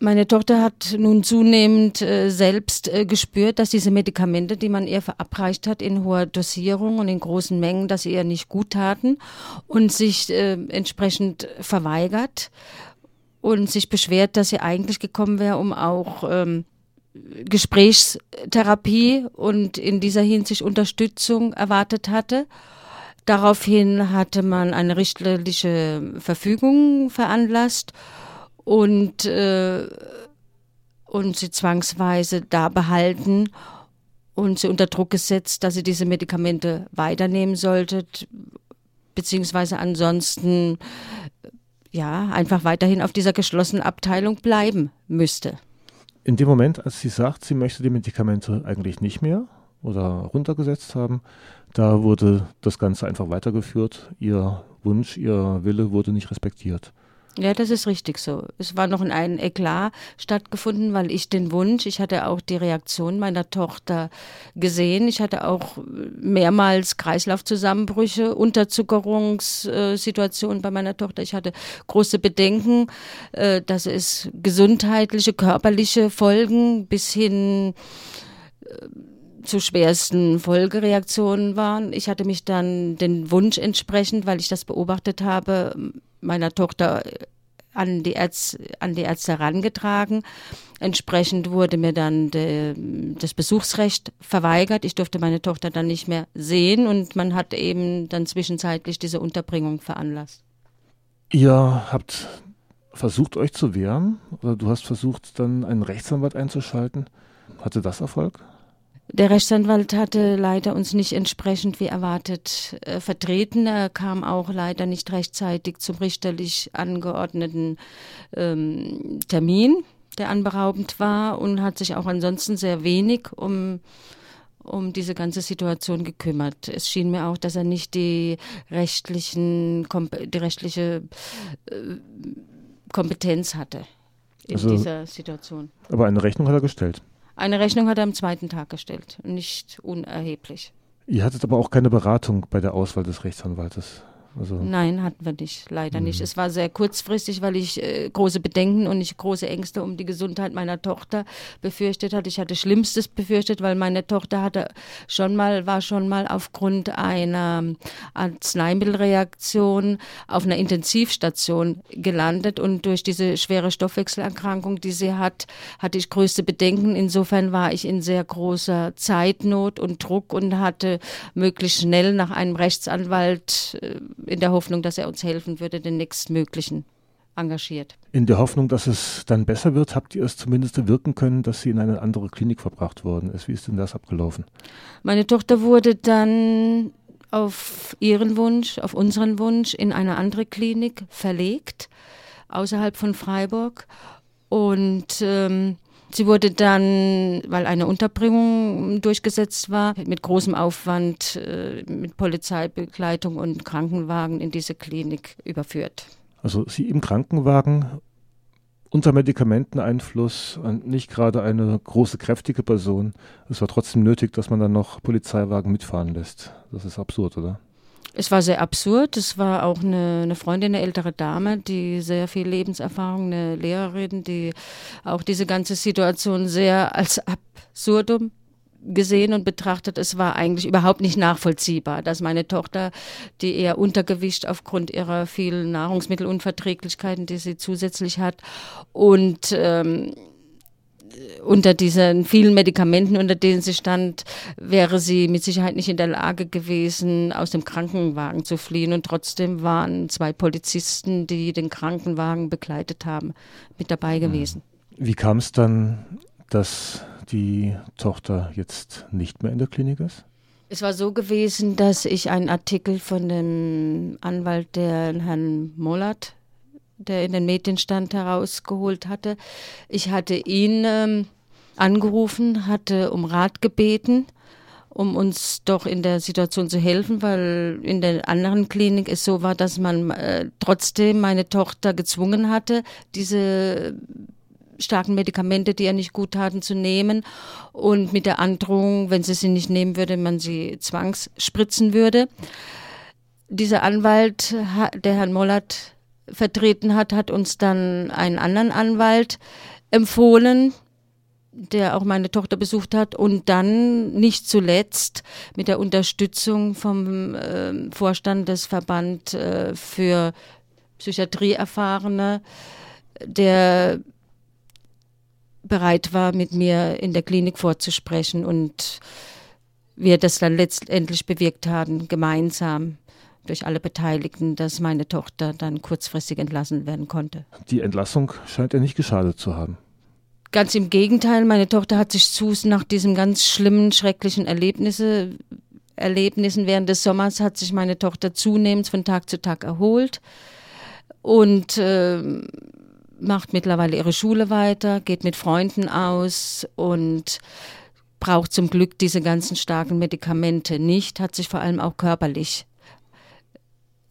Meine Tochter hat nun zunehmend äh, selbst äh, gespürt, dass diese Medikamente, die man ihr verabreicht hat, in hoher Dosierung und in großen Mengen, dass sie ihr nicht gut taten und sich äh, entsprechend verweigert und sich beschwert, dass sie eigentlich gekommen wäre, um auch ähm, Gesprächstherapie und in dieser Hinsicht Unterstützung erwartet hatte. Daraufhin hatte man eine richterliche Verfügung veranlasst und, äh, und sie zwangsweise da behalten und sie unter Druck gesetzt, dass sie diese Medikamente weiternehmen sollte, beziehungsweise ansonsten ja einfach weiterhin auf dieser geschlossenen Abteilung bleiben müsste. In dem Moment, als sie sagt, sie möchte die Medikamente eigentlich nicht mehr oder runtergesetzt haben, da wurde das Ganze einfach weitergeführt. Ihr Wunsch, ihr Wille wurde nicht respektiert. Ja, das ist richtig so. Es war noch in einem Eklat stattgefunden, weil ich den Wunsch, ich hatte auch die Reaktion meiner Tochter gesehen. Ich hatte auch mehrmals Kreislaufzusammenbrüche, Unterzuckerungssituationen bei meiner Tochter. Ich hatte große Bedenken, äh, dass es gesundheitliche, körperliche Folgen bis hin äh, zu schwersten Folgereaktionen waren. Ich hatte mich dann den Wunsch entsprechend, weil ich das beobachtet habe, meiner Tochter an die, Ärz, an die Ärzte herangetragen. Entsprechend wurde mir dann de, das Besuchsrecht verweigert. Ich durfte meine Tochter dann nicht mehr sehen und man hat eben dann zwischenzeitlich diese Unterbringung veranlasst. Ihr habt versucht, euch zu wehren oder du hast versucht, dann einen Rechtsanwalt einzuschalten. Hatte das Erfolg? Der Rechtsanwalt hatte leider uns nicht entsprechend wie erwartet äh, vertreten. Er kam auch leider nicht rechtzeitig zum richterlich angeordneten ähm, Termin, der anberaubend war und hat sich auch ansonsten sehr wenig um um diese ganze Situation gekümmert. Es schien mir auch, dass er nicht die rechtlichen, die rechtliche äh, Kompetenz hatte in also, dieser Situation. Aber eine Rechnung hat er gestellt. Eine Rechnung hat er am zweiten Tag gestellt, nicht unerheblich. Ihr hattet aber auch keine Beratung bei der Auswahl des Rechtsanwaltes. Also Nein, hatten wir nicht, leider mhm. nicht. Es war sehr kurzfristig, weil ich äh, große Bedenken und ich große Ängste um die Gesundheit meiner Tochter befürchtet hatte. Ich hatte Schlimmstes befürchtet, weil meine Tochter hatte schon mal, war schon mal aufgrund einer Arzneimittelreaktion auf einer Intensivstation gelandet und durch diese schwere Stoffwechselerkrankung, die sie hat, hatte ich größte Bedenken. Insofern war ich in sehr großer Zeitnot und Druck und hatte möglichst schnell nach einem Rechtsanwalt äh, in der Hoffnung, dass er uns helfen würde, den nächstmöglichen engagiert. In der Hoffnung, dass es dann besser wird, habt ihr es zumindest wirken können, dass sie in eine andere Klinik verbracht worden ist. Wie ist denn das abgelaufen? Meine Tochter wurde dann auf ihren Wunsch, auf unseren Wunsch in eine andere Klinik verlegt, außerhalb von Freiburg. Und ähm, Sie wurde dann, weil eine Unterbringung durchgesetzt war, mit großem Aufwand äh, mit Polizeibegleitung und Krankenwagen in diese Klinik überführt. Also sie im Krankenwagen unter Medikamenteneinfluss nicht gerade eine große, kräftige Person. Es war trotzdem nötig, dass man dann noch Polizeiwagen mitfahren lässt. Das ist absurd, oder? Es war sehr absurd. Es war auch eine, eine, Freundin, eine ältere Dame, die sehr viel Lebenserfahrung, eine Lehrerin, die auch diese ganze Situation sehr als absurdum gesehen und betrachtet, es war eigentlich überhaupt nicht nachvollziehbar, dass meine Tochter, die eher Untergewicht aufgrund ihrer vielen Nahrungsmittelunverträglichkeiten, die sie zusätzlich hat, und ähm, unter diesen vielen Medikamenten, unter denen sie stand, wäre sie mit Sicherheit nicht in der Lage gewesen, aus dem Krankenwagen zu fliehen. Und trotzdem waren zwei Polizisten, die den Krankenwagen begleitet haben, mit dabei mhm. gewesen. Wie kam es dann, dass die Tochter jetzt nicht mehr in der Klinik ist? Es war so gewesen, dass ich einen Artikel von dem Anwalt, der Herrn Mollert der in den Medien stand, herausgeholt hatte. Ich hatte ihn ähm, angerufen, hatte um Rat gebeten, um uns doch in der Situation zu helfen, weil in der anderen Klinik es so war, dass man äh, trotzdem meine Tochter gezwungen hatte, diese starken Medikamente, die ihr nicht gut taten, zu nehmen und mit der Androhung, wenn sie sie nicht nehmen würde, man sie zwangsspritzen würde. Dieser Anwalt, der Herrn Mollert, vertreten hat, hat uns dann einen anderen Anwalt empfohlen, der auch meine Tochter besucht hat. Und dann nicht zuletzt mit der Unterstützung vom äh, Vorstand des Verband äh, für Psychiatrieerfahrene, der bereit war, mit mir in der Klinik vorzusprechen und wir das dann letztendlich bewirkt haben, gemeinsam durch alle Beteiligten, dass meine Tochter dann kurzfristig entlassen werden konnte. Die Entlassung scheint ja nicht geschadet zu haben. Ganz im Gegenteil, meine Tochter hat sich zu nach diesem ganz schlimmen, schrecklichen Erlebnisse, Erlebnissen während des Sommers hat sich meine Tochter zunehmend von Tag zu Tag erholt und äh, macht mittlerweile ihre Schule weiter, geht mit Freunden aus und braucht zum Glück diese ganzen starken Medikamente nicht, hat sich vor allem auch körperlich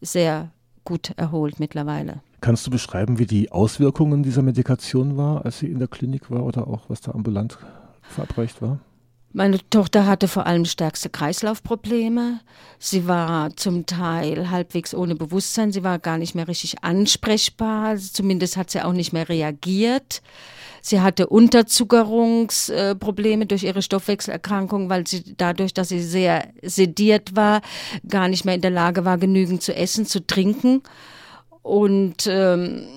sehr gut erholt mittlerweile. Kannst du beschreiben, wie die Auswirkungen dieser Medikation war, als sie in der Klinik war oder auch was da ambulant verabreicht war? Meine Tochter hatte vor allem stärkste Kreislaufprobleme. Sie war zum Teil halbwegs ohne Bewusstsein. Sie war gar nicht mehr richtig ansprechbar. Zumindest hat sie auch nicht mehr reagiert. Sie hatte Unterzuckerungsprobleme durch ihre Stoffwechselerkrankung, weil sie dadurch, dass sie sehr sediert war, gar nicht mehr in der Lage war, genügend zu essen, zu trinken. Und ähm,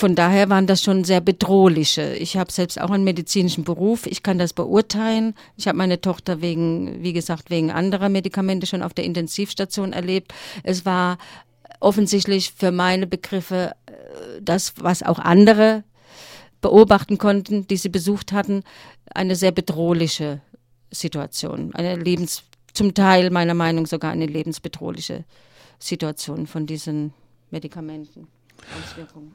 von daher waren das schon sehr bedrohliche. Ich habe selbst auch einen medizinischen Beruf. Ich kann das beurteilen. Ich habe meine Tochter wegen, wie gesagt, wegen anderer Medikamente schon auf der Intensivstation erlebt. Es war offensichtlich für meine Begriffe äh, das, was auch andere beobachten konnten, die sie besucht hatten, eine sehr bedrohliche Situation. Eine Lebens, zum Teil meiner Meinung sogar eine lebensbedrohliche Situation von diesen Medikamenten. Auswirkungen.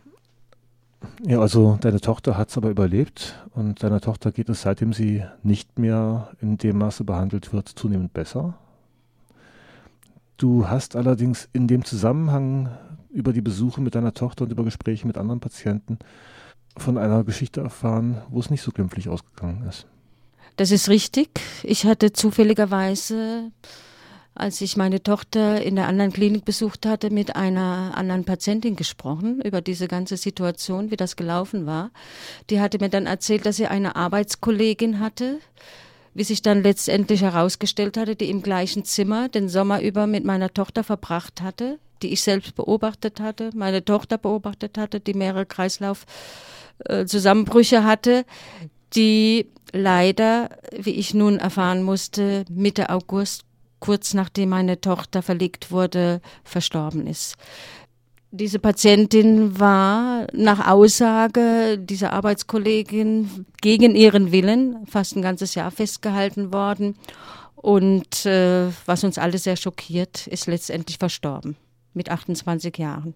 Ja, also deine Tochter hat es aber überlebt und deiner Tochter geht es, seitdem sie nicht mehr in dem Maße behandelt wird, zunehmend besser. Du hast allerdings in dem Zusammenhang über die Besuche mit deiner Tochter und über Gespräche mit anderen Patienten von einer Geschichte erfahren, wo es nicht so glimpflich ausgegangen ist. Das ist richtig. Ich hatte zufälligerweise, als ich meine Tochter in der anderen Klinik besucht hatte, mit einer anderen Patientin gesprochen über diese ganze Situation, wie das gelaufen war. Die hatte mir dann erzählt, dass sie eine Arbeitskollegin hatte, wie sich dann letztendlich herausgestellt hatte, die im gleichen Zimmer den Sommer über mit meiner Tochter verbracht hatte, die ich selbst beobachtet hatte, meine Tochter beobachtet hatte, die mehrere Kreislauf äh, hatte, die leider, wie ich nun erfahren musste, Mitte August, kurz nachdem meine Tochter verlegt wurde, verstorben ist. Diese Patientin war nach Aussage dieser Arbeitskollegin gegen ihren Willen fast ein ganzes Jahr festgehalten worden. Und äh, was uns alle sehr schockiert, ist letztendlich verstorben mit 28 Jahren,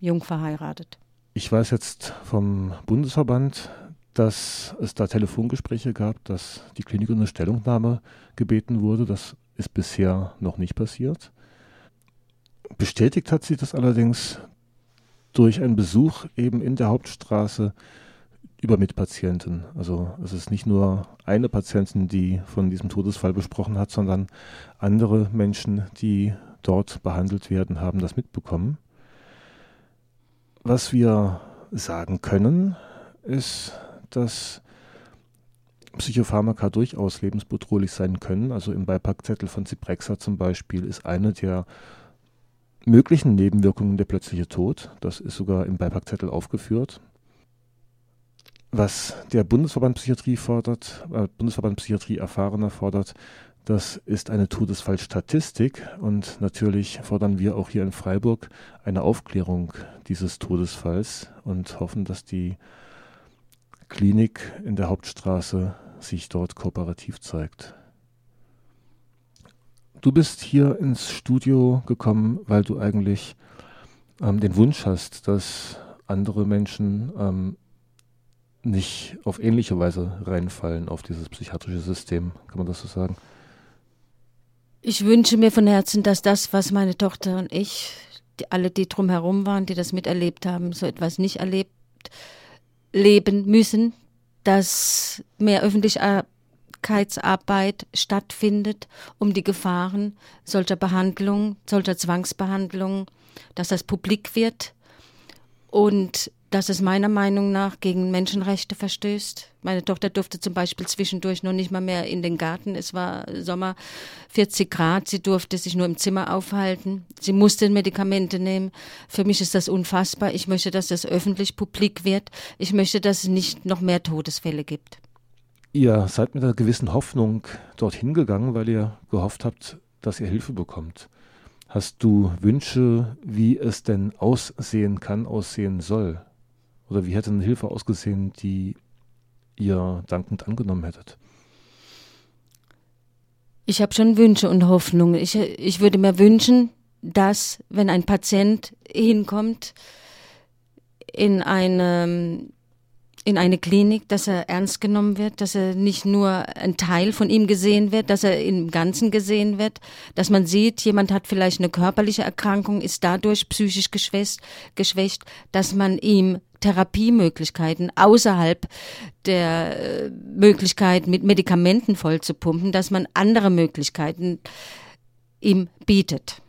jung verheiratet. Ich weiß jetzt vom Bundesverband, dass es da Telefongespräche gab, dass die Klinik um eine Stellungnahme gebeten wurde. Das ist bisher noch nicht passiert. Bestätigt hat sie das allerdings durch einen Besuch eben in der Hauptstraße über Mitpatienten. Also es ist nicht nur eine Patientin, die von diesem Todesfall besprochen hat, sondern andere Menschen, die dort behandelt werden, haben das mitbekommen. Was wir sagen können, ist, dass Psychopharmaka durchaus lebensbedrohlich sein können. Also im Beipackzettel von Ciprexa zum Beispiel ist eine der möglichen Nebenwirkungen der plötzliche Tod. Das ist sogar im Beipackzettel aufgeführt. Was der Bundesverband Psychiatrie fordert, äh, Bundesverband Psychiatrie Erfahrener fordert, das ist eine Todesfallstatistik und natürlich fordern wir auch hier in Freiburg eine Aufklärung dieses Todesfalls und hoffen, dass die Klinik in der Hauptstraße sich dort kooperativ zeigt. Du bist hier ins Studio gekommen, weil du eigentlich ähm, den Wunsch hast, dass andere Menschen ähm, nicht auf ähnliche Weise reinfallen auf dieses psychiatrische System. Kann man das so sagen? Ich wünsche mir von Herzen, dass das, was meine Tochter und ich, die, alle, die drumherum waren, die das miterlebt haben, so etwas nicht erlebt leben müssen, dass mehr Öffentlichkeitsarbeit stattfindet, um die Gefahren solcher Behandlung, solcher Zwangsbehandlung, dass das publik wird. Und dass es meiner Meinung nach gegen Menschenrechte verstößt. Meine Tochter durfte zum Beispiel zwischendurch noch nicht mal mehr in den Garten. Es war Sommer, 40 Grad. Sie durfte sich nur im Zimmer aufhalten. Sie musste Medikamente nehmen. Für mich ist das unfassbar. Ich möchte, dass das öffentlich publik wird. Ich möchte, dass es nicht noch mehr Todesfälle gibt. Ihr seid mit einer gewissen Hoffnung dorthin gegangen, weil ihr gehofft habt, dass ihr Hilfe bekommt. Hast du Wünsche, wie es denn aussehen kann, aussehen soll? Oder wie hätte eine Hilfe ausgesehen, die ihr dankend angenommen hättet? Ich habe schon Wünsche und Hoffnungen. Ich, ich würde mir wünschen, dass, wenn ein Patient hinkommt in eine in eine Klinik, dass er ernst genommen wird, dass er nicht nur ein Teil von ihm gesehen wird, dass er im Ganzen gesehen wird, dass man sieht, jemand hat vielleicht eine körperliche Erkrankung, ist dadurch psychisch geschwächt, geschwächt dass man ihm Therapiemöglichkeiten außerhalb der äh, Möglichkeit, mit Medikamenten vollzupumpen, dass man andere Möglichkeiten ihm bietet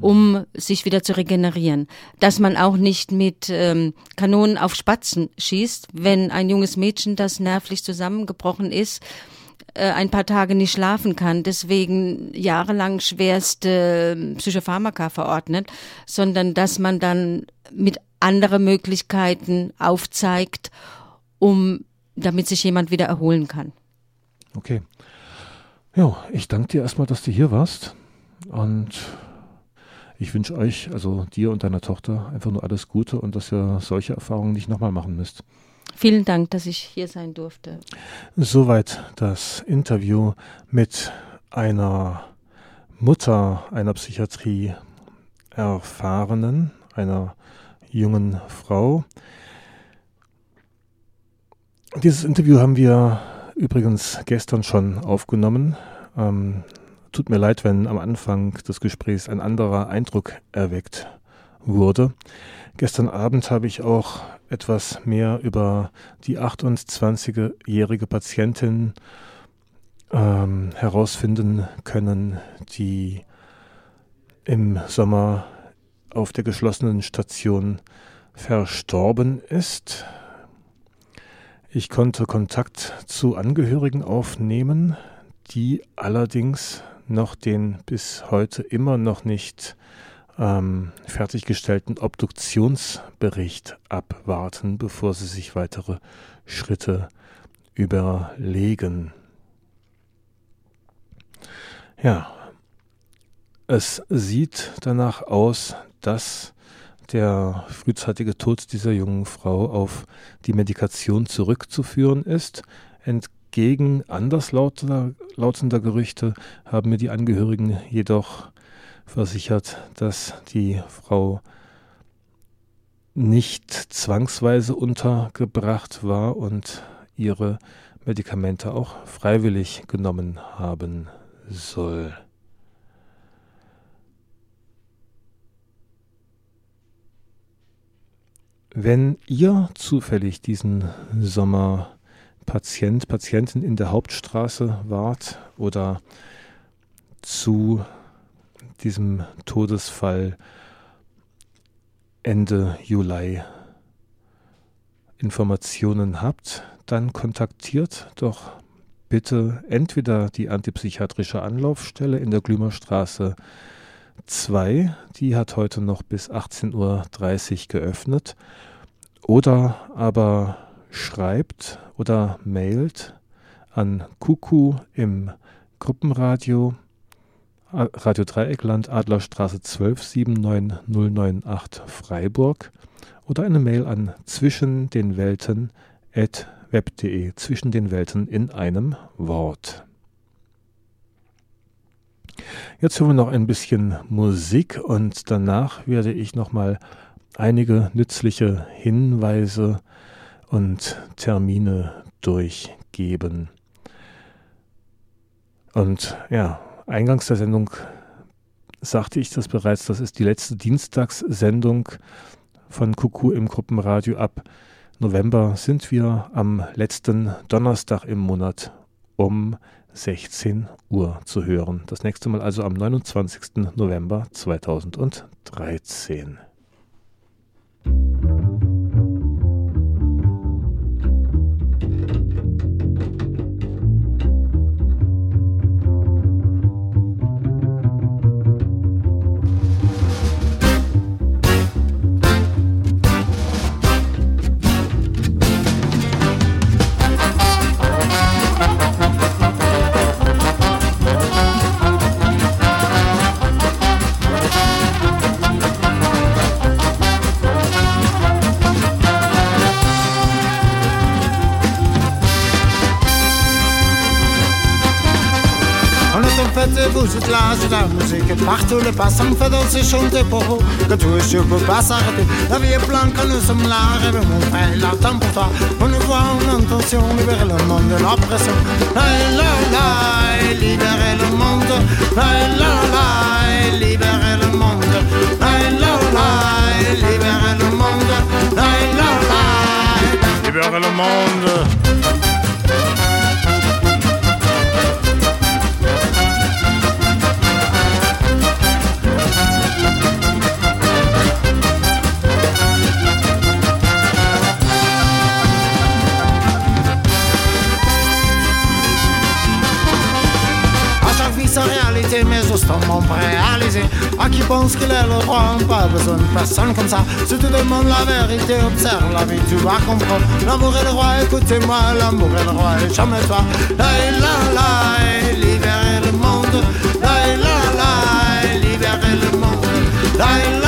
um sich wieder zu regenerieren. Dass man auch nicht mit ähm, Kanonen auf Spatzen schießt, wenn ein junges Mädchen, das nervlich zusammengebrochen ist, äh, ein paar Tage nicht schlafen kann, deswegen jahrelang schwerste ähm, Psychopharmaka verordnet, sondern dass man dann mit anderen Möglichkeiten aufzeigt, um damit sich jemand wieder erholen kann. Okay. Ja, ich danke dir erstmal, dass du hier warst und ich wünsche euch, also dir und deiner Tochter, einfach nur alles Gute und dass ihr solche Erfahrungen nicht nochmal machen müsst. Vielen Dank, dass ich hier sein durfte. Soweit das Interview mit einer Mutter einer Psychiatrie erfahrenen, einer jungen Frau. Dieses Interview haben wir übrigens gestern schon aufgenommen. Ähm, tut mir leid, wenn am Anfang des Gesprächs ein anderer Eindruck erweckt wurde. Gestern Abend habe ich auch etwas mehr über die 28-jährige Patientin ähm, herausfinden können, die im Sommer auf der geschlossenen Station verstorben ist. Ich konnte Kontakt zu Angehörigen aufnehmen, die allerdings noch den bis heute immer noch nicht ähm, fertiggestellten Obduktionsbericht abwarten, bevor sie sich weitere Schritte überlegen. Ja, es sieht danach aus, dass der frühzeitige Tod dieser jungen Frau auf die Medikation zurückzuführen ist. Ent gegen anderslautender lautender Gerüchte haben mir die Angehörigen jedoch versichert, dass die Frau nicht zwangsweise untergebracht war und ihre Medikamente auch freiwillig genommen haben soll. Wenn ihr zufällig diesen Sommer Patient, Patientin in der Hauptstraße wart oder zu diesem Todesfall Ende Juli Informationen habt, dann kontaktiert doch bitte entweder die antipsychiatrische Anlaufstelle in der Glümerstraße 2, die hat heute noch bis 18.30 Uhr geöffnet, oder aber schreibt oder mailt an Kuku im Gruppenradio Radio Dreieckland Adlerstraße 12 79098 Freiburg oder eine Mail an zwischen den Welten web.de zwischen den Welten in einem Wort. Jetzt hören wir noch ein bisschen Musik und danach werde ich nochmal einige nützliche Hinweise und Termine durchgeben. Und ja, eingangs der Sendung sagte ich das bereits, das ist die letzte Dienstagssendung von Kuku im Gruppenradio ab November sind wir am letzten Donnerstag im Monat um 16 Uhr zu hören. Das nächste Mal also am 29. November 2013. La musique partout, le passant fait danser, chanter pour. Que tout je peux pas s'arrêter. La vie est blanche nous sommes là, rêve mon frère, l'attend pour toi. On nous voit en intention, libérer le monde de l'oppression. La la la, libérer le monde. La la la, libérer le monde. La la la, libérer le monde. La la la, libérer le monde. Mes os sont prêts à léser. À qui pense qu'il est le droit, pas besoin de personne comme ça. Si tu demandes la vérité, observe la vie, tu vas comprendre. L'amour est le roi, écoutez-moi, l'amour est le roi, et jamais toi. La la la, libérer le monde. La la la, libérer le monde. La,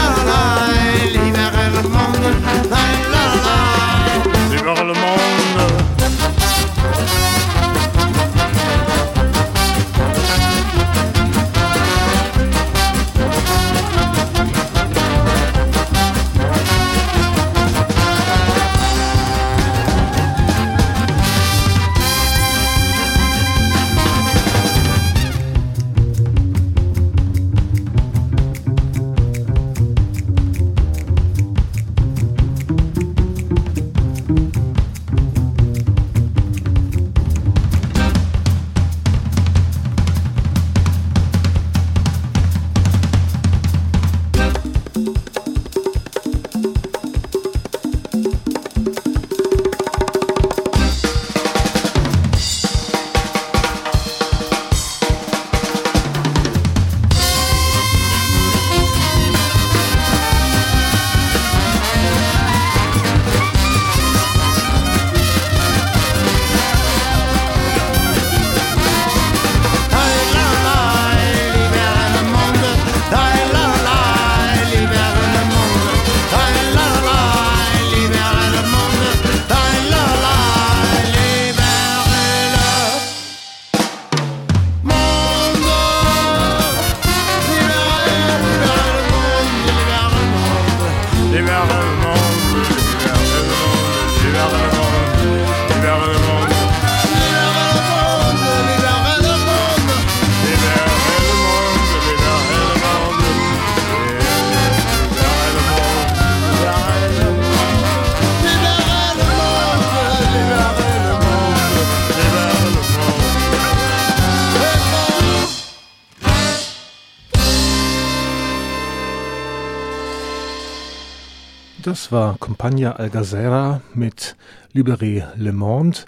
Das war Compagnia Algazera mit Libéré Le Monde.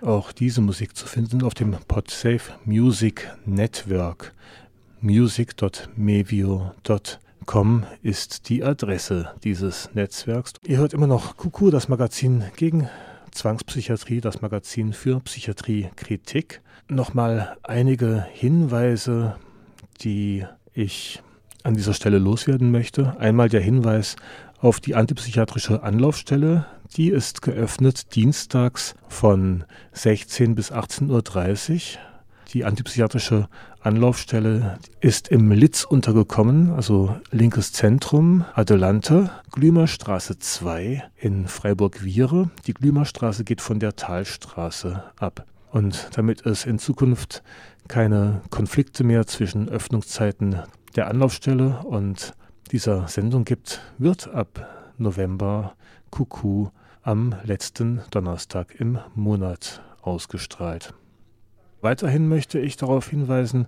Auch diese Musik zu finden auf dem Podsafe Music Network. music.mevio.com ist die Adresse dieses Netzwerks. Ihr hört immer noch Kuku, das Magazin gegen Zwangspsychiatrie, das Magazin für Psychiatriekritik. Nochmal einige Hinweise, die ich an dieser Stelle loswerden möchte. Einmal der Hinweis auf die antipsychiatrische Anlaufstelle. Die ist geöffnet dienstags von 16 bis 18.30 Uhr. Die antipsychiatrische Anlaufstelle ist im Litz untergekommen, also linkes Zentrum, Adelante, Glümerstraße 2 in Freiburg-Viere. Die Glümerstraße geht von der Talstraße ab. Und damit es in Zukunft keine Konflikte mehr zwischen Öffnungszeiten der Anlaufstelle und dieser Sendung gibt, wird ab November Kuku am letzten Donnerstag im Monat ausgestrahlt. Weiterhin möchte ich darauf hinweisen,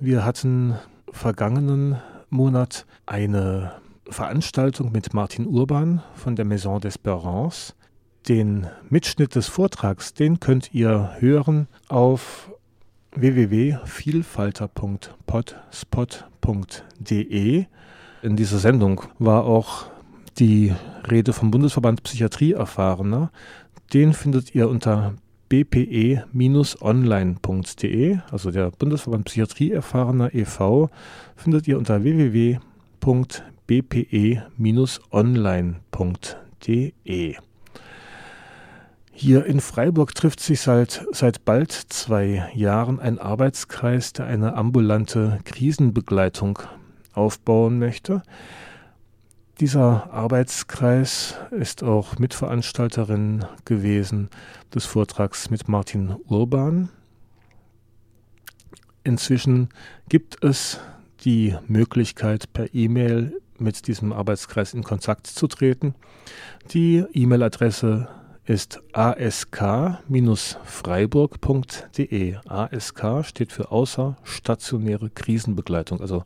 wir hatten vergangenen Monat eine Veranstaltung mit Martin Urban von der Maison d'Espérance. Den Mitschnitt des Vortrags, den könnt ihr hören auf www.vielfalter.potspot.de. In dieser Sendung war auch die Rede vom Bundesverband Psychiatrie Erfahrener. Den findet ihr unter bpe-online.de, also der Bundesverband Psychiatrie Erfahrener e.V., findet ihr unter www.bpe-online.de. Hier in Freiburg trifft sich seit, seit bald zwei Jahren ein Arbeitskreis, der eine ambulante Krisenbegleitung aufbauen möchte. Dieser Arbeitskreis ist auch Mitveranstalterin gewesen des Vortrags mit Martin Urban. Inzwischen gibt es die Möglichkeit, per E-Mail mit diesem Arbeitskreis in Kontakt zu treten. Die E-Mail-Adresse ist ask-freiburg.de. ASK steht für außerstationäre Krisenbegleitung, also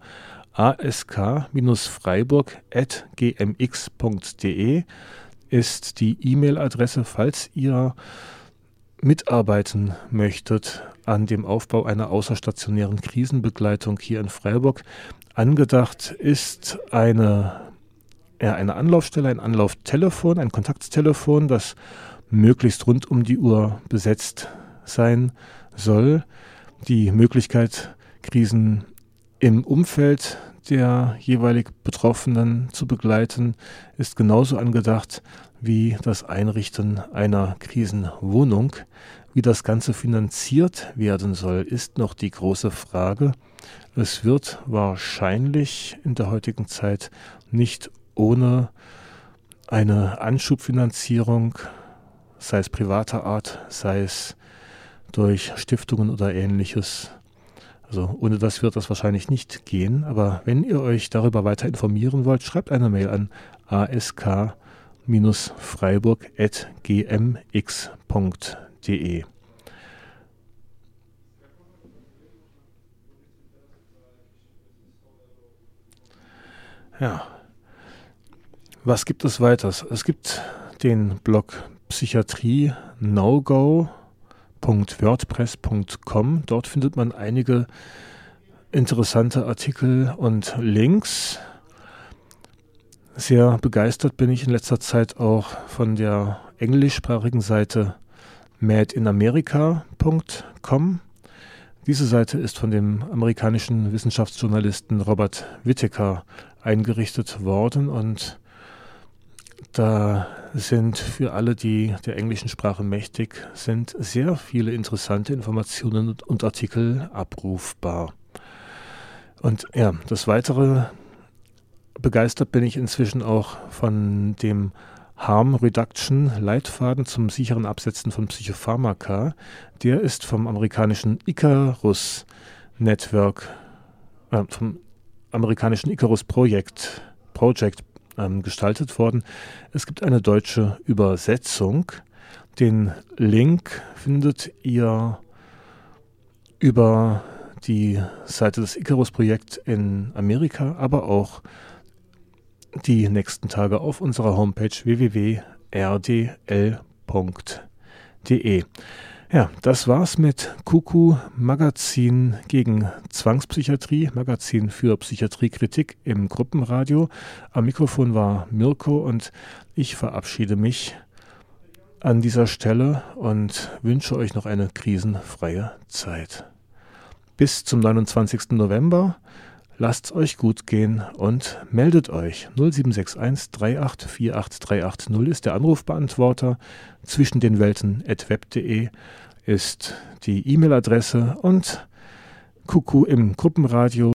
ask-freiburg.gmx.de ist die E-Mail-Adresse, falls ihr mitarbeiten möchtet an dem Aufbau einer außerstationären Krisenbegleitung hier in Freiburg. Angedacht ist eine, ja, eine Anlaufstelle, ein Anlauftelefon, ein Kontakttelefon, das möglichst rund um die Uhr besetzt sein soll. Die Möglichkeit, Krisen im Umfeld der jeweilig Betroffenen zu begleiten, ist genauso angedacht wie das Einrichten einer Krisenwohnung. Wie das Ganze finanziert werden soll, ist noch die große Frage. Es wird wahrscheinlich in der heutigen Zeit nicht ohne eine Anschubfinanzierung, sei es privater Art, sei es durch Stiftungen oder ähnliches, also ohne das wird das wahrscheinlich nicht gehen. Aber wenn ihr euch darüber weiter informieren wollt, schreibt eine Mail an ask-freiburg.gmx.de. Ja. Was gibt es weiters? Es gibt den Blog Psychiatrie No Go www.wordpress.com. Dort findet man einige interessante Artikel und Links. Sehr begeistert bin ich in letzter Zeit auch von der englischsprachigen Seite madinamerica.com. Diese Seite ist von dem amerikanischen Wissenschaftsjournalisten Robert Whittaker eingerichtet worden und da sind für alle, die der englischen Sprache mächtig sind, sehr viele interessante Informationen und Artikel abrufbar. Und ja, das Weitere begeistert bin ich inzwischen auch von dem Harm Reduction Leitfaden zum sicheren Absetzen von Psychopharmaka. Der ist vom amerikanischen Icarus Network, äh, vom amerikanischen Icarus Projekt, Project ähm, gestaltet worden. Es gibt eine deutsche Übersetzung. Den Link findet ihr über die Seite des Icarus-Projekt in Amerika, aber auch die nächsten Tage auf unserer Homepage www.rdl.de. Ja, das war's mit Kuku Magazin gegen Zwangspsychiatrie, Magazin für Psychiatriekritik im Gruppenradio. Am Mikrofon war Mirko und ich verabschiede mich an dieser Stelle und wünsche euch noch eine krisenfreie Zeit. Bis zum 29. November. Lasst's euch gut gehen und meldet euch. 0761 3848 ist der Anrufbeantworter. Zwischen den Welten at web.de ist die E-Mail-Adresse und Kuku im Gruppenradio